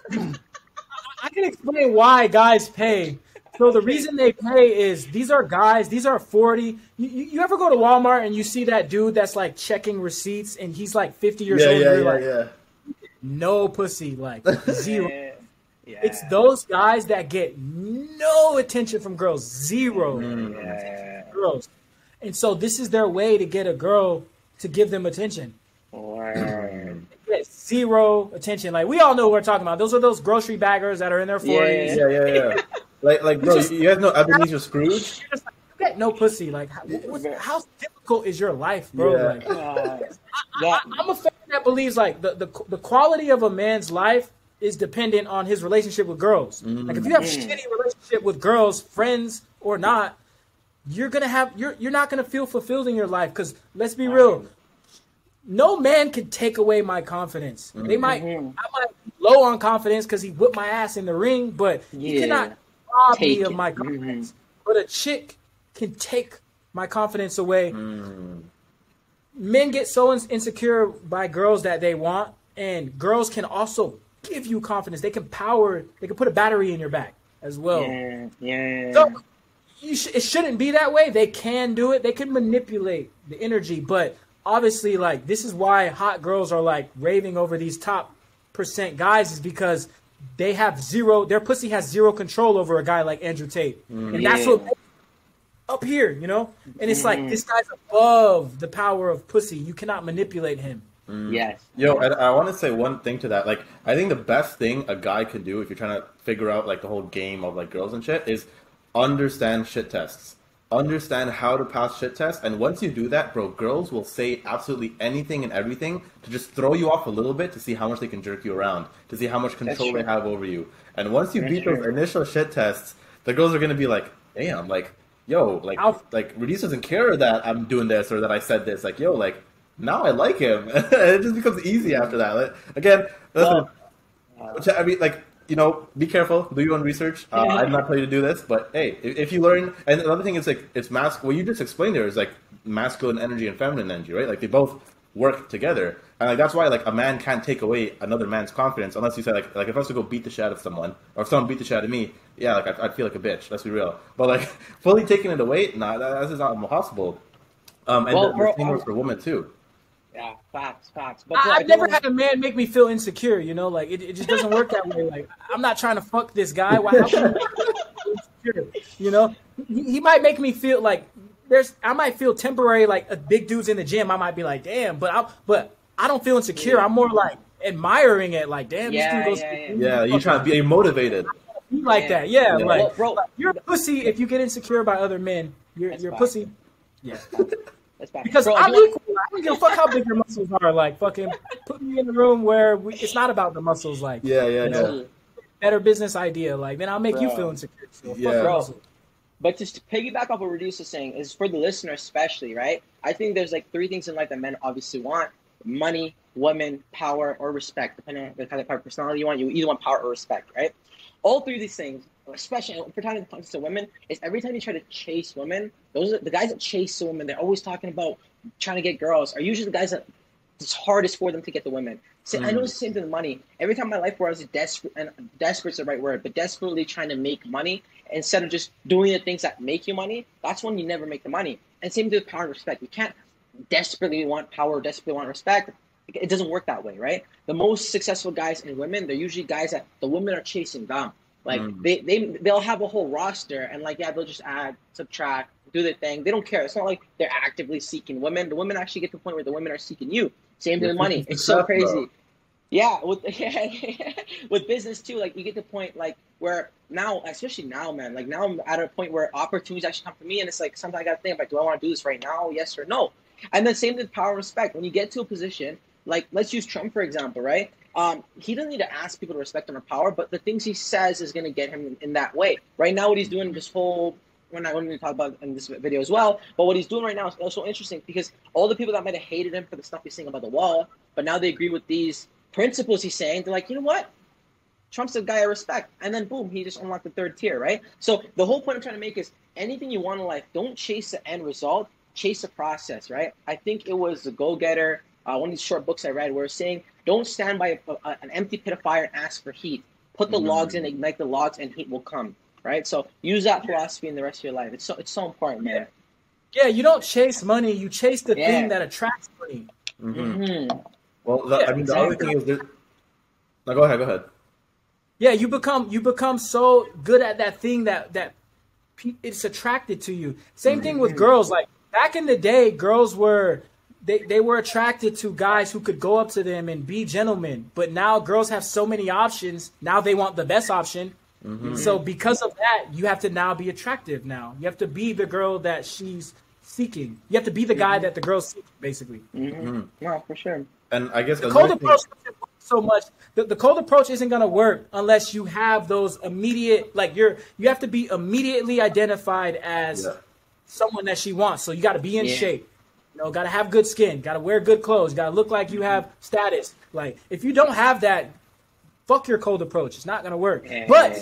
[LAUGHS] I can explain why guys pay. So the reason they pay is these are guys, these are 40. You, you, you ever go to Walmart and you see that dude that's like checking receipts and he's like 50 years Yeah, old? yeah, and yeah, you're like, yeah. no pussy, like [LAUGHS] zero. Yeah. Yeah. It's those guys that get no attention from girls, zero mm-hmm. Mm-hmm. Yeah. girls. And so this is their way to get a girl to give them attention. Word. [CLEARS THROAT] Get zero attention. Like we all know what we're talking about. Those are those grocery baggers that are in their 40s. Yeah, yeah, yeah. Like, like, bro, just- you guys know Ebenezer Scrooge? You're just like, you get no pussy. Like, how, what's, how difficult is your life, bro? Yeah. Like, Uh, yeah. I'm a fan that believes like the, the the quality of a man's life is dependent on his relationship with girls. Like if you have Mm. shitty relationship with girls, friends or not, you're gonna have you're you're not gonna feel fulfilled in your life. Because let's be real, no man can take away my confidence. They might Mhm. I might low on confidence because he whipped my ass in the ring, but he cannot rob me Take of my Mhm. confidence. But a chick can take my confidence away men get so insecure by girls that they want, and girls can also give you confidence. They can power. They can put a battery in your back as well. Yeah. Yeah. So you sh- it shouldn't be that way. They can do it. They can manipulate the energy, but obviously, like this is why hot girls are like raving over these top percent guys is because they have zero. Their pussy has zero control over a guy like Andrew Tate, and mm-hmm. that's what up here, you know. And it's like mm-hmm. this guy's above the power of pussy. You cannot manipulate him. Mm-hmm. Yes. Yo, I, I want to say one thing to that. Like, I think the best thing a guy can do if you're trying to figure out like the whole game of like girls and shit is understand shit tests. Understand how to pass shit tests, and once you do that, bro, girls will say absolutely anything and everything to just throw you off a little bit to see how much they can jerk you around, to see how much control they have over you. And once you That's beat those initial shit tests, the girls are gonna be like, "Damn, like, yo, like, I'll- like Release doesn't care that I'm doing this or that I said this. Like, yo, like." Now I like him. [LAUGHS] it just becomes easy after that. Like, again, listen, Well, which, I mean, like, you know, be careful. Do your own research. Uh, I'm not telling you to do this, but hey, if, if you learn, and another thing is like, it's mask. What you just explained there is like masculine energy and feminine energy, right? Like they both work together, and like that's why like a man can't take away another man's confidence unless you say like, like if I was to go beat the shit out of someone, or if someone beat the shit out of me, yeah, like I'd, I'd feel like a bitch. Let's be real. But like [LAUGHS] fully taking it away, nah, that, that's just not possible. Um, and Well, the, the same works for women too. Yeah. Facts. Facts. But I, I I've never had a man make me feel insecure. You know, like it, it just doesn't work that way. Like I'm not trying to fuck this guy. Why? How can you make me feel insecure? You know, he, he might make me feel like there's. I might feel temporary. Like a big dude's in the gym. I might be like, damn. But I but I don't feel insecure. I'm more like admiring it. Like damn, Yeah, this dude goes. yeah, Yeah, you trying to be motivated. Be like that. Yeah, Yeah. like Well, bro, you're a pussy if you get insecure by other men. You're That's you're a fine. pussy. Yeah. [LAUGHS] that's bad. Because Bro, I I'm do wanna- equal. I don't give a fuck how big your muscles are. Like fucking put me in the room where we, it's not about the muscles. Like Yeah, yeah, You yeah. better business idea. Like then I'll make you feel insecure. So Yeah. Bro. But just to piggyback off what Radies is saying is for the listener especially, right? I think there's like three things in life that men obviously want: money, women, power, or respect. Depending on the kind of personality you want, you either want power or respect, right? All three of these things, especially time it comes to women, is every time you try to chase women, those are the guys that chase women. They're always talking about trying to get girls. Are usually the guys that it's hardest for them to get the women. So I know hmm. it's the same thing with money. Every time in my life where I was desperate, and desperate's the right word, but desperately trying to make money instead of just doing the things that make you money, that's when you never make the money. And same thing with power and respect. You can't desperately want power, desperately want respect. It doesn't work that way, right? The most successful guys and women, they're usually guys that the women are chasing them. Like Mm. they, they they'll have a whole roster and like yeah, they'll just add, subtract, do their thing. They don't care. It's not like they're actively seeking women. The women actually get to the point where the women are seeking you. Same thing with money. It's so crazy. bro. Yeah, with [LAUGHS] with business too, like you get to the point like where now, especially now, man, like now I'm at a point where opportunities actually come to me, and it's like sometimes I gotta think like, do I want to do this right now? Yes or no? And then same with power and respect. When you get to a position, like let's use Trump for example, right? Um, he doesn't need to ask people to respect him or power, but the things he says is gonna get him in, in that way. Right now, what he's doing, this whole we're not going to talk about in this video as well. But what he's doing right now is also interesting because all the people that might have hated him for the stuff he's saying about the wall, but now they agree with these principles he's saying. They're like, you know what? Trump's a guy I respect. And then boom, he just unlocked the third tier, right? So the whole point I'm trying to make is anything you want in life, don't chase the end result, chase the process, right? I think it was the Go Getter, uh, one of these short books I read, where it's saying, don't stand by a, a, an empty pit of fire and ask for heat. Put the mm-hmm. logs in, ignite the logs, and heat will come, right? So use that philosophy in the rest of your life. It's so it's so important, man. Yeah, you don't chase money; you chase the yeah. thing that attracts money. Mm-hmm. Mm-hmm. Well, the, yeah, I mean, the other thing is, that. no, go ahead, go ahead. Yeah, you become you become so good at that thing that that it's attracted to you. Same thing with girls. Like back in the day, girls were they, they were attracted to guys who could go up to them and be gentlemen. But now girls have so many options. Now they want the best option. Mm-hmm. So because of that, you have to now be attractive. Now you have to be the girl that she's seeking. You have to be the guy mm-hmm. that the girl's seeking, basically. Mm-hmm. Yeah, for sure. And I guess the cold approach so much. The, the cold approach isn't going to work unless you have those immediate, like you're, you have to be immediately identified as yeah. someone that she wants. So you got to be in yeah. shape. You know, got to have good skin. Got to wear good clothes. Got to look like you have status. Like if you don't have that, fuck your cold approach. It's not going to work. Yeah. But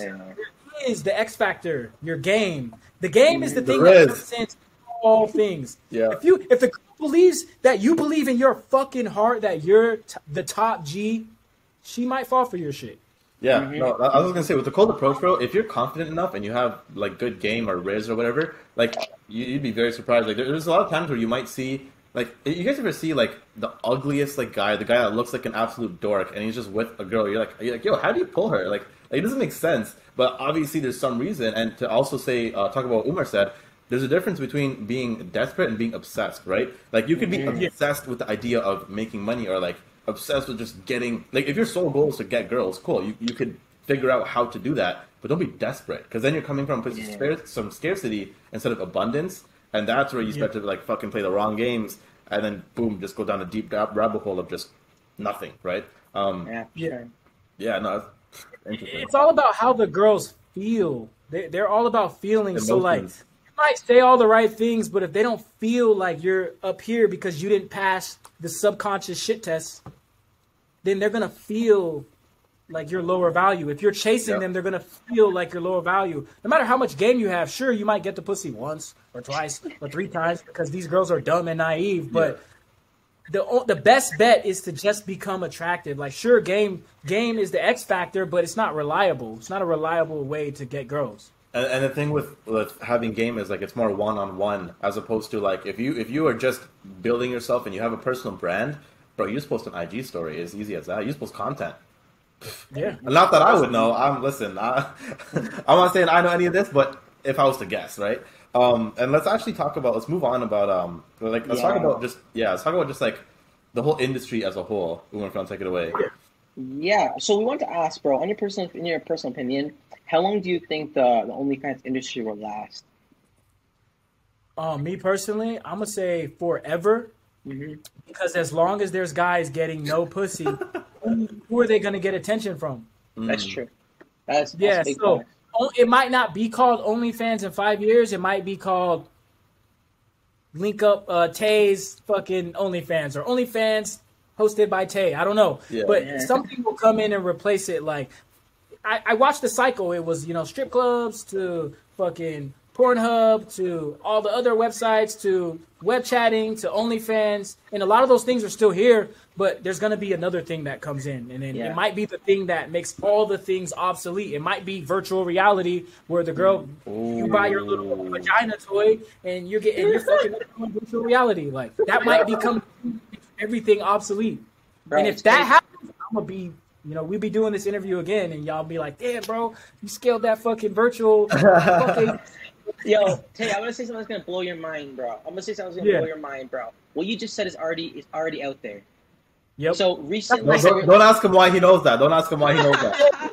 is the X factor, your game. The game is the thing that represents all things. Yeah. If you if the girl believes that you believe in your fucking heart that you're t- the top G, she might fall for your shit. Yeah, mm-hmm. no, I was gonna say with the cold approach, bro. If you're confident enough and you have like good game or riz or whatever, like you'd be very surprised. Like there's a lot of times where you might see like you guys ever see like the ugliest like guy, the guy that looks like an absolute dork, and he's just with a girl. You're like, you're like, yo, how do you pull her? Like, like it doesn't make sense. But obviously, there's some reason. And to also say, uh, talk about what Umar said, there's a difference between being desperate and being obsessed, right? Like you could be mm-hmm. obsessed with the idea of making money or like obsessed with just getting like if your sole goal is to get girls, cool. You you could figure out how to do that, but don't be desperate because then you're coming from yeah. some scarcity instead of abundance, and that's where you start yeah. to like fucking play the wrong games, and then boom, just go down a deep rabbit hole of just nothing, right? Um, yeah, yeah, yeah. No, it's all about how the girls feel. They they're all about feelings. So like you might say all the right things, but if they don't feel like you're up here because you didn't pass the subconscious shit test, then they're gonna feel like you're lower value. If you're chasing yep. them, they're gonna feel like you're lower value. No matter how much game you have, sure you might get the pussy once or twice or three times because these girls are dumb and naive, but. The, the best bet is to just become attractive. Like, sure, game game is the X factor, but it's not reliable. It's not a reliable way to get girls. And, and the thing with, with having game is like it's more one on one as opposed to like if you if you are just building yourself and you have a personal brand, bro, you just post an IG story as easy as that. You just post content. Yeah. Not that I would know. I'm listen. I, [LAUGHS] I'm not saying I know any of this, but if I was to guess, right? Um, and let's actually talk about. Let's move on about um, like let's yeah. talk about just yeah. Let's talk about just like the whole industry as a whole. We want to take it away. Yeah. So we want to ask, bro, in your personal in your personal opinion, how long do you think the, the OnlyFans industry will last? Uh, me personally, I'm gonna say forever, mm-hmm. because as long as there's guys getting no pussy, [LAUGHS] who, are they gonna get attention from? That's true. That's, that's yeah. So point. it might not be called OnlyFans in five years. It might be called Link Up uh, Té's fucking OnlyFans or OnlyFans hosted by Té. I don't know, yeah. but yeah. something will come in and replace it. Like I, I watched the cycle. It was you know strip clubs to fucking Pornhub to all the other websites to web chatting to OnlyFans, and a lot of those things are still here. But there's gonna be another thing that comes in, and then yeah. it might be the thing that makes all the things obsolete. It might be virtual reality, where the girl Ooh. you buy your little vagina toy, and you're getting you're fucking virtual reality. Like that might become everything obsolete. Bro, and if that crazy. happens, I'm gonna be you know, we'd be doing this interview again, and y'all be like, "Damn, bro, you scaled that fucking virtual." [LAUGHS] fucking... Yo, Té, I'm gonna say something that's gonna blow your mind, bro. I'm gonna say something that's gonna yeah. blow your mind, bro. What you just said is already is already out there. Yep. So recently, no, don't, don't, ask him why he knows that. Don't ask him why he knows that.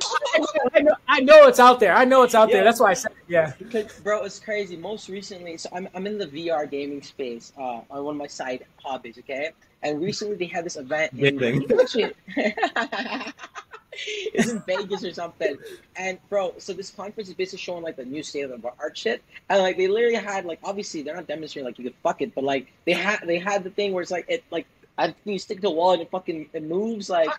[LAUGHS] I, know, I know it's out there. I know it's out yeah. there. That's why I said it. Yeah. Because, bro, it's crazy. Most recently, so I'm, I'm in the VR gaming space uh, on one of my side hobbies. Okay, and recently they had this event. In, [LAUGHS] it's in Vegas or something. And bro, so this conference is basically showing like the new state of the art shit. And like they literally had like obviously they're not demonstrating like you could fuck it, but like they had they had the thing where it's like it like I you stick to the wall and it fucking it moves like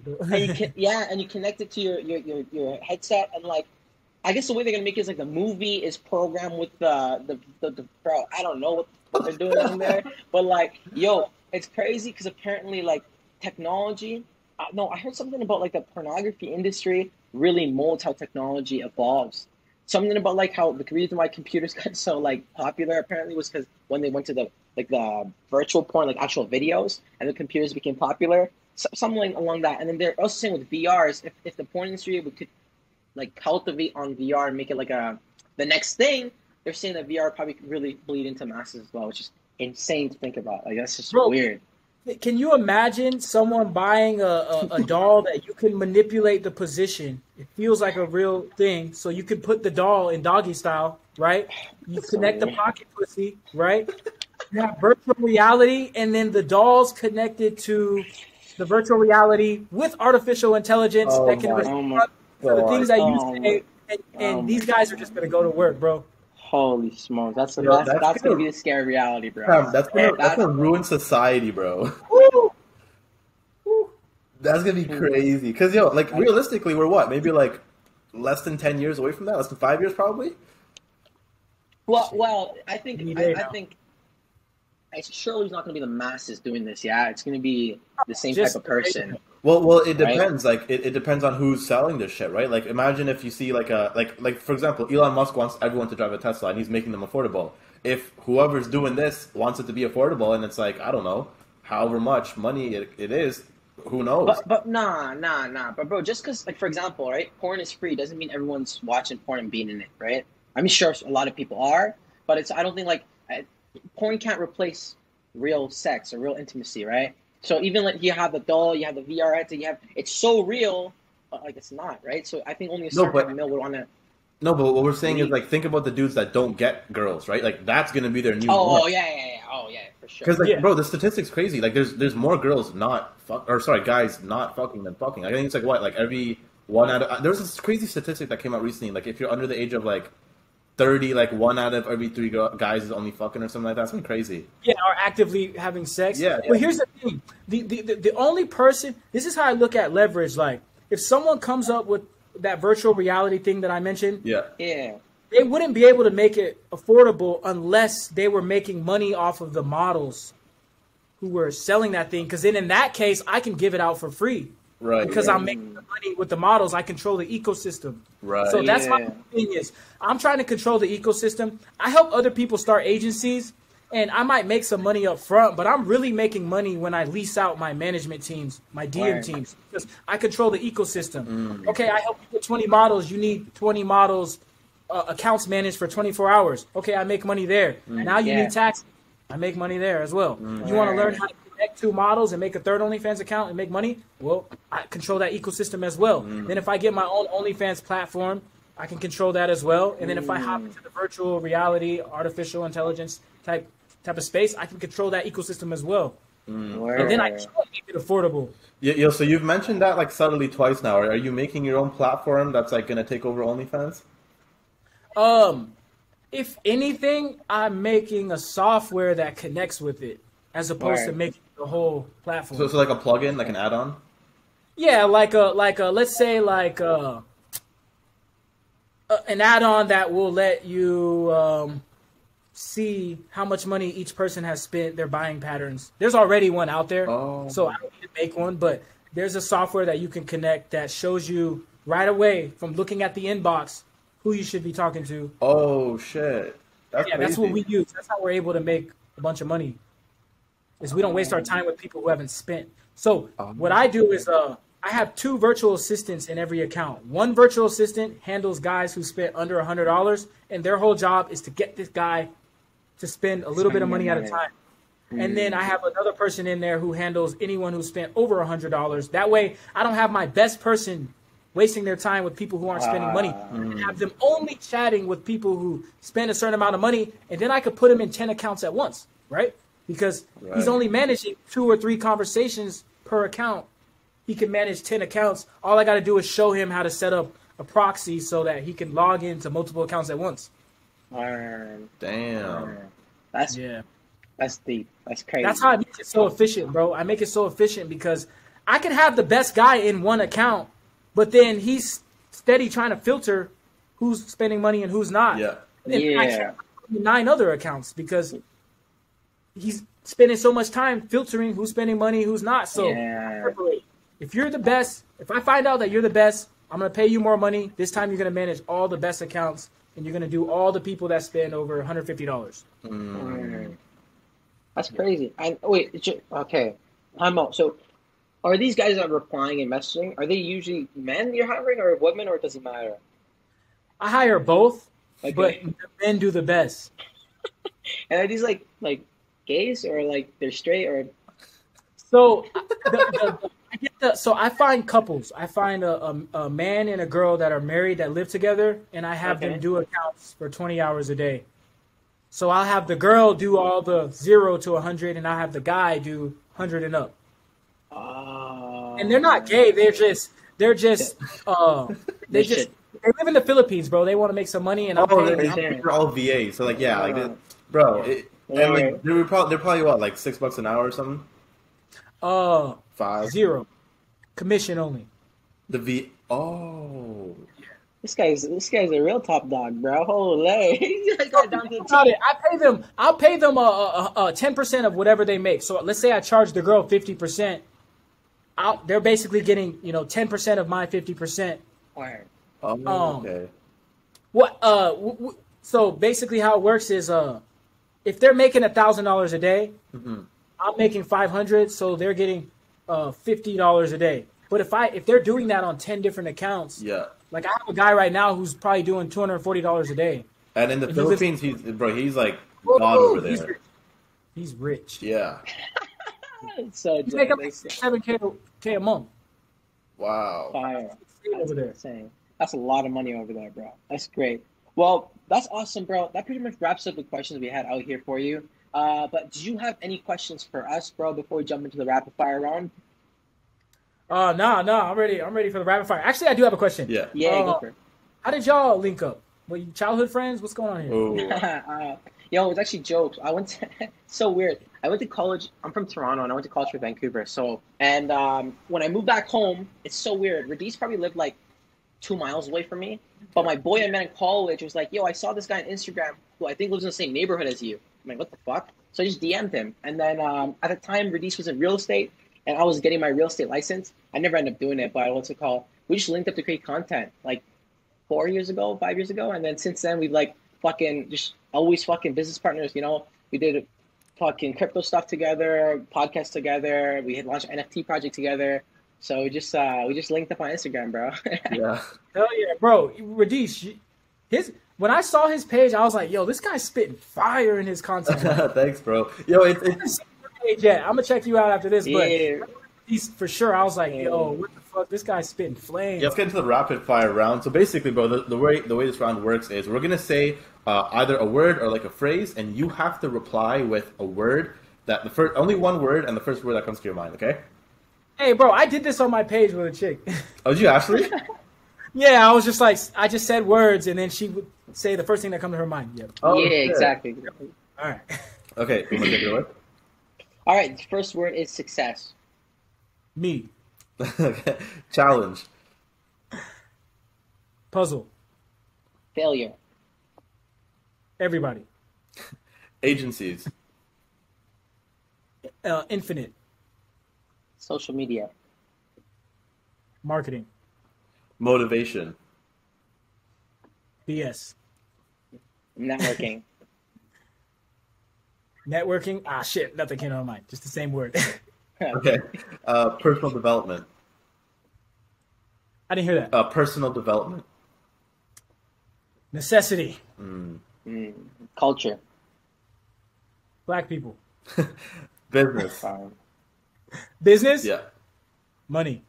and you can [LAUGHS] yeah, and you connect it to your your, your, your headset and like I guess the way they're gonna make it is like the movie is programmed with the the, the, the bro. I don't know what, what they're doing in there, [LAUGHS] but like yo, it's crazy because apparently like technology. Uh, no, I heard something about like the pornography industry really molds how technology evolves. Something about like how the reason why computers [LAUGHS] got so like popular apparently was because when they went to the like the virtual porn, like actual videos, and the computers became popular. So, something along that. And then they're also saying with VRs, if, if the porn industry would could like cultivate on VR and make it like a the next thing, they're saying that VR probably could really bleed into masses as well, which is insane to think about. Like that's just Bro, weird. Can you imagine someone buying a, a, a doll that you can manipulate the position? It feels like a real thing. So you can put the doll in doggy style, right? You connect the pocket pussy, right? You have virtual reality, and then the doll's connected to the virtual reality with artificial intelligence Oh that can respond to the things that you Oh say. And, and Oh these guys are just gonna go to work, bro. Holy smokes, that's Yo, that's, that's that's, gonna gonna- be the scary reality, bro. Damn, that's gonna that's That's- gonna ruin society, bro. Woo! That's gonna be hmm. crazy. Cause yo, like realistically, we're what? Maybe like less than ten years away from that. Less than five years, probably. Well, well, I think I, I think it's surely it's not going to be the masses doing this. Yeah, it's going to be the same Just type of person. Well, well, it Right. depends. Like, it, it depends on who's selling this shit, right? Like, imagine if you see like a like like for example, Elon Musk wants everyone to drive a Tesla, and he's making them affordable. If whoever's doing this wants it to be affordable, and it's like I don't know, however much money it, it is, who knows? But but nah nah nah. But bro, just because like for example, right, porn is free doesn't mean everyone's watching porn and being in it, right? I'm sure a lot of people are, but it's I don't think like I, porn can't replace real sex or real intimacy, right? So even like you have the doll, you have the VR headset, you have it's so real, but like it's not, right? So I think only a No, certain but- male would want to. no, but what we're saying is like think about the dudes that don't get girls, right? Like that's gonna be their new. Oh, oh yeah yeah yeah oh yeah for sure. Because like, Yeah. bro, the statistics crazy. Like, there's there's more girls not fuck or sorry, guys not fucking than fucking. I think it's like what, like every one out of uh, there was this crazy statistic that came out recently. Like, if you're under the age of like thirty, like one out of every three guys is only fucking or something like that. Something crazy. yeah, are actively having sex. Yeah, But yeah. here's the thing: the, the the the only person. This is how I look at leverage. Like, if someone comes up with that virtual reality thing that I mentioned, Yeah. yeah. they wouldn't be able to make it affordable unless they were making money off of the models who were selling that thing. Because then, in that case, I can give it out for free Right. because yeah. I'm making the money with the models. I control the ecosystem. right. So that's my Yeah. thing is I'm trying to control the ecosystem. I help other people start agencies and I might make some money up front, but I'm really making money when I lease out my management teams, my DM Right. teams, because I control the ecosystem. Mm. Okay, I help you get 20 models. You need 20 models, uh, accounts managed for 24 hours. Okay, I make money there. Now you Yeah. need tax. I make money there as well. You want to learn how to connect two models and make a third OnlyFans account and make money? Well, I control that ecosystem as well. Mm. Then if I get my own OnlyFans platform, I can control that as well. And then if I hop mm. into the virtual reality, artificial intelligence type type of space, I can control that ecosystem as well. Mm. And then I can make it affordable. Yeah, yo, so you've mentioned that like subtly twice now. Are you making your own platform that's like gonna take over OnlyFans? Um, if anything, I'm making a software that connects with it, as opposed to Word. making the whole platform. So, so like a plugin, like an add-on. Yeah, like a like a let's say like a, a an add-on that will let you um, see how much money each person has spent their buying patterns. There's already one out there, Oh. so I don't need to make one. But there's a software that you can connect that shows you right away from looking at the inbox who you should be talking to. Oh shit. That's Yeah, that's what we use. That's how we're able to make a bunch of money. Is we don't waste our time with people who haven't spent. So um, what I do is uh I have two virtual assistants in every account. One virtual assistant handles guys who spent under a hundred dollars, and their whole job is to get this guy to spend a little bit of money at a time. And then I mm. have another person in there who handles anyone who spent over a hundred dollars. That way, I don't have my best person wasting their time with people who aren't spending money. Ah, and mm. have them only chatting with people who spend a certain amount of money, and then I could put them in ten accounts at once, right? Because Right. he's only managing two or three conversations per account he can manage ten accounts. All I got to do is show him how to set up a proxy so that he can log into multiple accounts at once. Word. Damn. That's Yeah. that's deep. That's crazy. That's how I make it so efficient, bro. I make it so efficient because I can have the best guy in one account, but then he's steady trying to filter who's spending money and who's not. Yeah. And then Yeah. can't nine other accounts because he's spending so much time filtering who's spending money, who's not. So Yeah. if you're the best, if I find out that you're the best, I'm gonna pay you more money. This time you're gonna manage all the best accounts and you're gonna do all the people that spend over $150. Word. Mm. That's crazy. And wait, okay, I'm out. So, are these guys that are replying and messaging? Are they usually men you're hiring or women, or it doesn't matter? I hire both, Okay. but men do the best. [LAUGHS] And are these like like gays or like they're straight or? So, the, the, the, I get the, so I find couples. I find a, a, a man and a girl that are married that live together, and I have Okay. them do accounts for 20 hours a day. So I'll have the girl do all the zero to 100, and I have the guy do 100 and up. Oh. And they're not gay. They're just they're just uh they They just should- they live in the Philippines, bro. They want to make some money, and I'm Oh, paying they're, they're all VA. So like, yeah, like, Uh, bro, it, Yeah. and like, they're probably they're probably what like six bucks an hour or something. uh Five. zero commission only. The V. Oh. This guy's this guy's a real top dog, bro. Holy, got down to About it. I pay them. I'll pay them a ten percent of whatever they make. So let's say I charge the girl fifty percent. Out, they're basically getting you know ten percent of my fifty percent. Word. Oh, Um, okay. What? Uh, w- w- so basically, how it works is, uh, if they're making a thousand dollars a day, Mhm. I'm making five hundred, so they're getting uh fifty dollars a day. But if I if they're doing that on ten different accounts, Yeah. like I have a guy right now who's probably doing two hundred forty dollars a day. And in the And Philippines, he's bro. He's like god Woo, over He's there. rich. He's rich. Yeah. [LAUGHS] So He's making like that's seven k k a month. Wow. fire. over That's there. insane. That's a lot of money over there, bro. That's great. Well, that's awesome, bro. That pretty much wraps up the questions we had out here for you. Uh, but do you have any questions for us, bro, before we jump into the rapid fire round? Uh no, no, I'm ready. I'm ready for the rapid fire. Actually, I do have a question. Yeah. Yeah, go Uh, for it. How did y'all link up? Were you childhood friends? What's going on here? Oh. [LAUGHS] uh, yo, it's actually jokes. I went to [LAUGHS] so weird. I went to college. I'm from Toronto, and I went to college for Vancouver. So, and um, when I moved back home, it's so weird. Radies probably lived like two miles away from me, but my boy I met in college was like, "Yo, I saw this guy on Instagram who I think lives in the same neighborhood as you." I'm like, "What the fuck?" So I just DM'd him, and then um, at the time, Radies was in real estate, and I was getting my real estate license. I never ended up doing it, but what's it called? We just linked up to create content like four years ago, five years ago, and then since then we've like fucking just always fucking business partners. You know, we did fucking crypto stuff together, podcast together. We had launched NFT project together. So we just uh we just linked up on Instagram, bro. [LAUGHS] Yeah. Hell yeah, bro. Radies, his when I saw his page, I was like, yo, this guy's spitting fire in his content. [LAUGHS] Thanks, bro. Yo, it's it's page yet. I'm gonna check you out after this, but yeah. he's for sure. I was like, yo, what the fuck? This guy's spitting flames. Yeah, let's get into the rapid fire round. So basically, bro, the, the way the way this round works is we're gonna say uh, either a word or like a phrase, and you have to reply with a word that the first only one word and the first word that comes to your mind. Okay? Hey, bro, I did this on my page with a chick. Oh, did you actually? [LAUGHS] yeah, I was just like, I just said words, and then she would say the first thing that comes to her mind. Yep. Oh, yeah, shit. exactly. All right. [LAUGHS] Okay, you want to take it away? All right, the first word is success. Me. [LAUGHS] Challenge. Puzzle. Failure. Everybody. Agencies. Uh, infinite. Social media. Marketing. Motivation. BS. Networking. [LAUGHS] Networking. Ah, shit. Nothing came to my mind. Just the same word. [LAUGHS] Okay. Uh, personal development. I didn't hear that. Uh, personal development. Necessity. Mm. Mm, culture. Black people. [LAUGHS] Business. Business. Yeah. Money.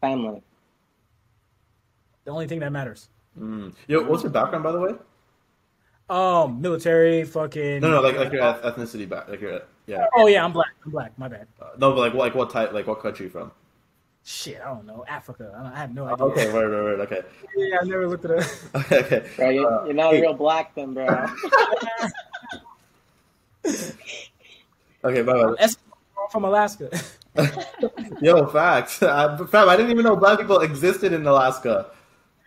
family. The only thing that matters. Mm. Yo, what's your background, by the way? Um, military. Fucking. No, no, like like your eth- ethnicity back, like your yeah. Oh yeah, I'm black. I'm black. My bad. Uh, no, but like what, like what type, like what country you from? Shit, I don't know. Africa. I, don't, I have no idea. Okay, word, word, word. Okay, Yeah, I never looked at it. [LAUGHS] okay, okay. Bro, you're, Uh, you're not hey. real black then, bro. [LAUGHS] [LAUGHS] Okay, bye bye. Eskimo from Alaska. [LAUGHS] Yo, facts. [LAUGHS] Uh, fam, I didn't even know black people existed in Alaska.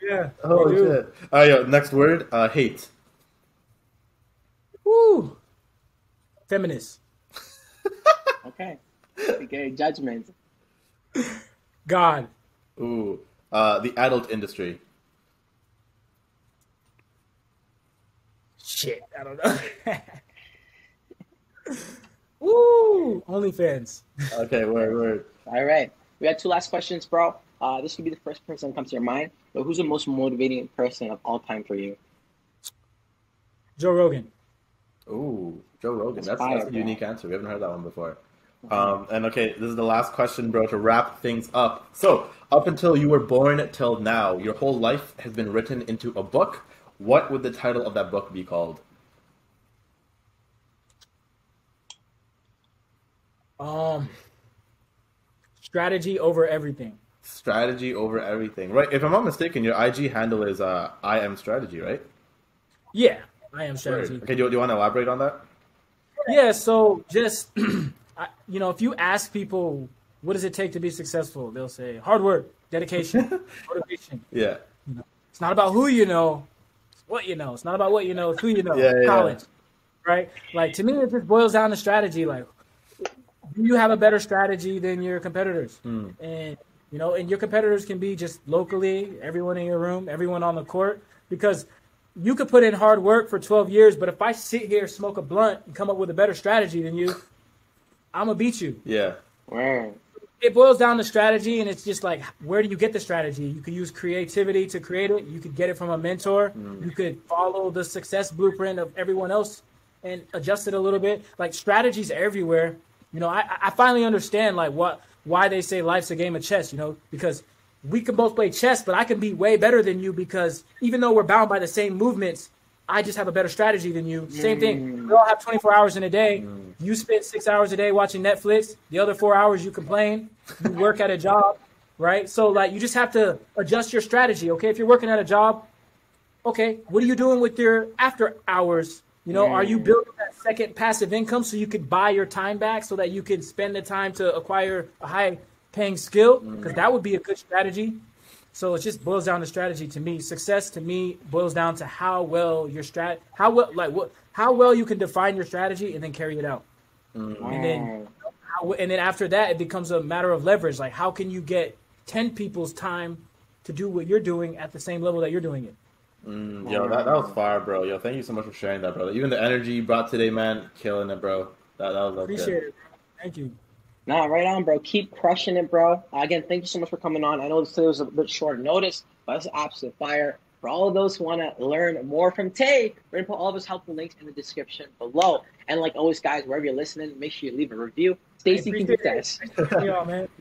yeah. Holy they do. shit. All right, yo, next word, uh, hate. Woo. Feminist. [LAUGHS] okay. Okay, judgment. God. Ooh, uh, the adult industry. Shit, I don't know. Woo! OnlyFans. Okay, word, word. All right. We got two last questions, bro. Uh, this could be the first person that comes to your mind. But who's the most motivating person of all time for you? Joe Rogan. Ooh, Joe Rogan. That's That's, fire, that's a bro. unique answer. We haven't heard that one before. Um, and okay, this is the last question, bro, to wrap things up. So, up until you were born till now, your whole life has been written into a book. What would the title of that book be called? Um, strategy over everything. Strategy over everything, right? If I'm not mistaken, your IG handle is uh, I am strategy, right? Yeah, I am strategy. Okay, do you, do you want to elaborate on that? Yeah, so just [CLEARS THROAT] I, you know, if you ask people what does it take to be successful, they'll say hard work, dedication, [LAUGHS] motivation. Yeah. You know, It's not about who you know, it's what you know. It's not about what you know, it's who you know. [LAUGHS] Yeah, yeah, College, right? Like to me, it just boils down to strategy. Like, you have a better strategy than your competitors? Hmm. And you know, and your competitors can be just locally, everyone in your room, everyone on the court, because you could put in hard work for 12 years, but if I sit here, smoke a blunt, and come up with a better strategy than you, I'm gonna beat you Yeah. Word. it boils down to strategy and it's just like where do you get the strategy you could use creativity to create it you could get it from a mentor you could follow the success blueprint of everyone else and adjust it a little bit like strategies everywhere you know i i finally understand like what why they say life's a game of chess you know because we can both play chess but i can be way better than you because even though we're bound by the same movements I just have a better strategy than you. Same thing. We all have 24 hours in a day. You spend six hours a day watching Netflix. The other four hours you complain. You work at a job, right? So like you just have to adjust your strategy. Okay, if you're working at a job, okay, what are you doing with your after hours? You know, are you mm. building that second passive income so you could buy your time back so that you can spend the time to acquire a high paying skill? Mm. Because that would be a good strategy. So it just boils down to strategy to me. Success to me boils down to how well your strat, how well like what, how well you can define your strategy and then carry it out. Mm. And then, how, and then after that, it becomes a matter of leverage. Like how can you get ten people's time to do what you're doing at the same level that you're doing it? Mm, yo, that, that was fire, bro. Yo, thank you so much for sharing that, brother. Even the energy you brought today, man, killing it, bro. That, that was that was Appreciate good. it. Thank you. Nah, right on, bro. Keep crushing it, bro. Uh, again, thank you so much for coming on. I know this was a bit short notice, but it's absolute fire. For all of those who want to learn more from Té, we're going to put all of his helpful links in the description below. And like always, guys, wherever you're listening, make sure you leave a review. Stacy, can it. success. Thank you all, man. [LAUGHS]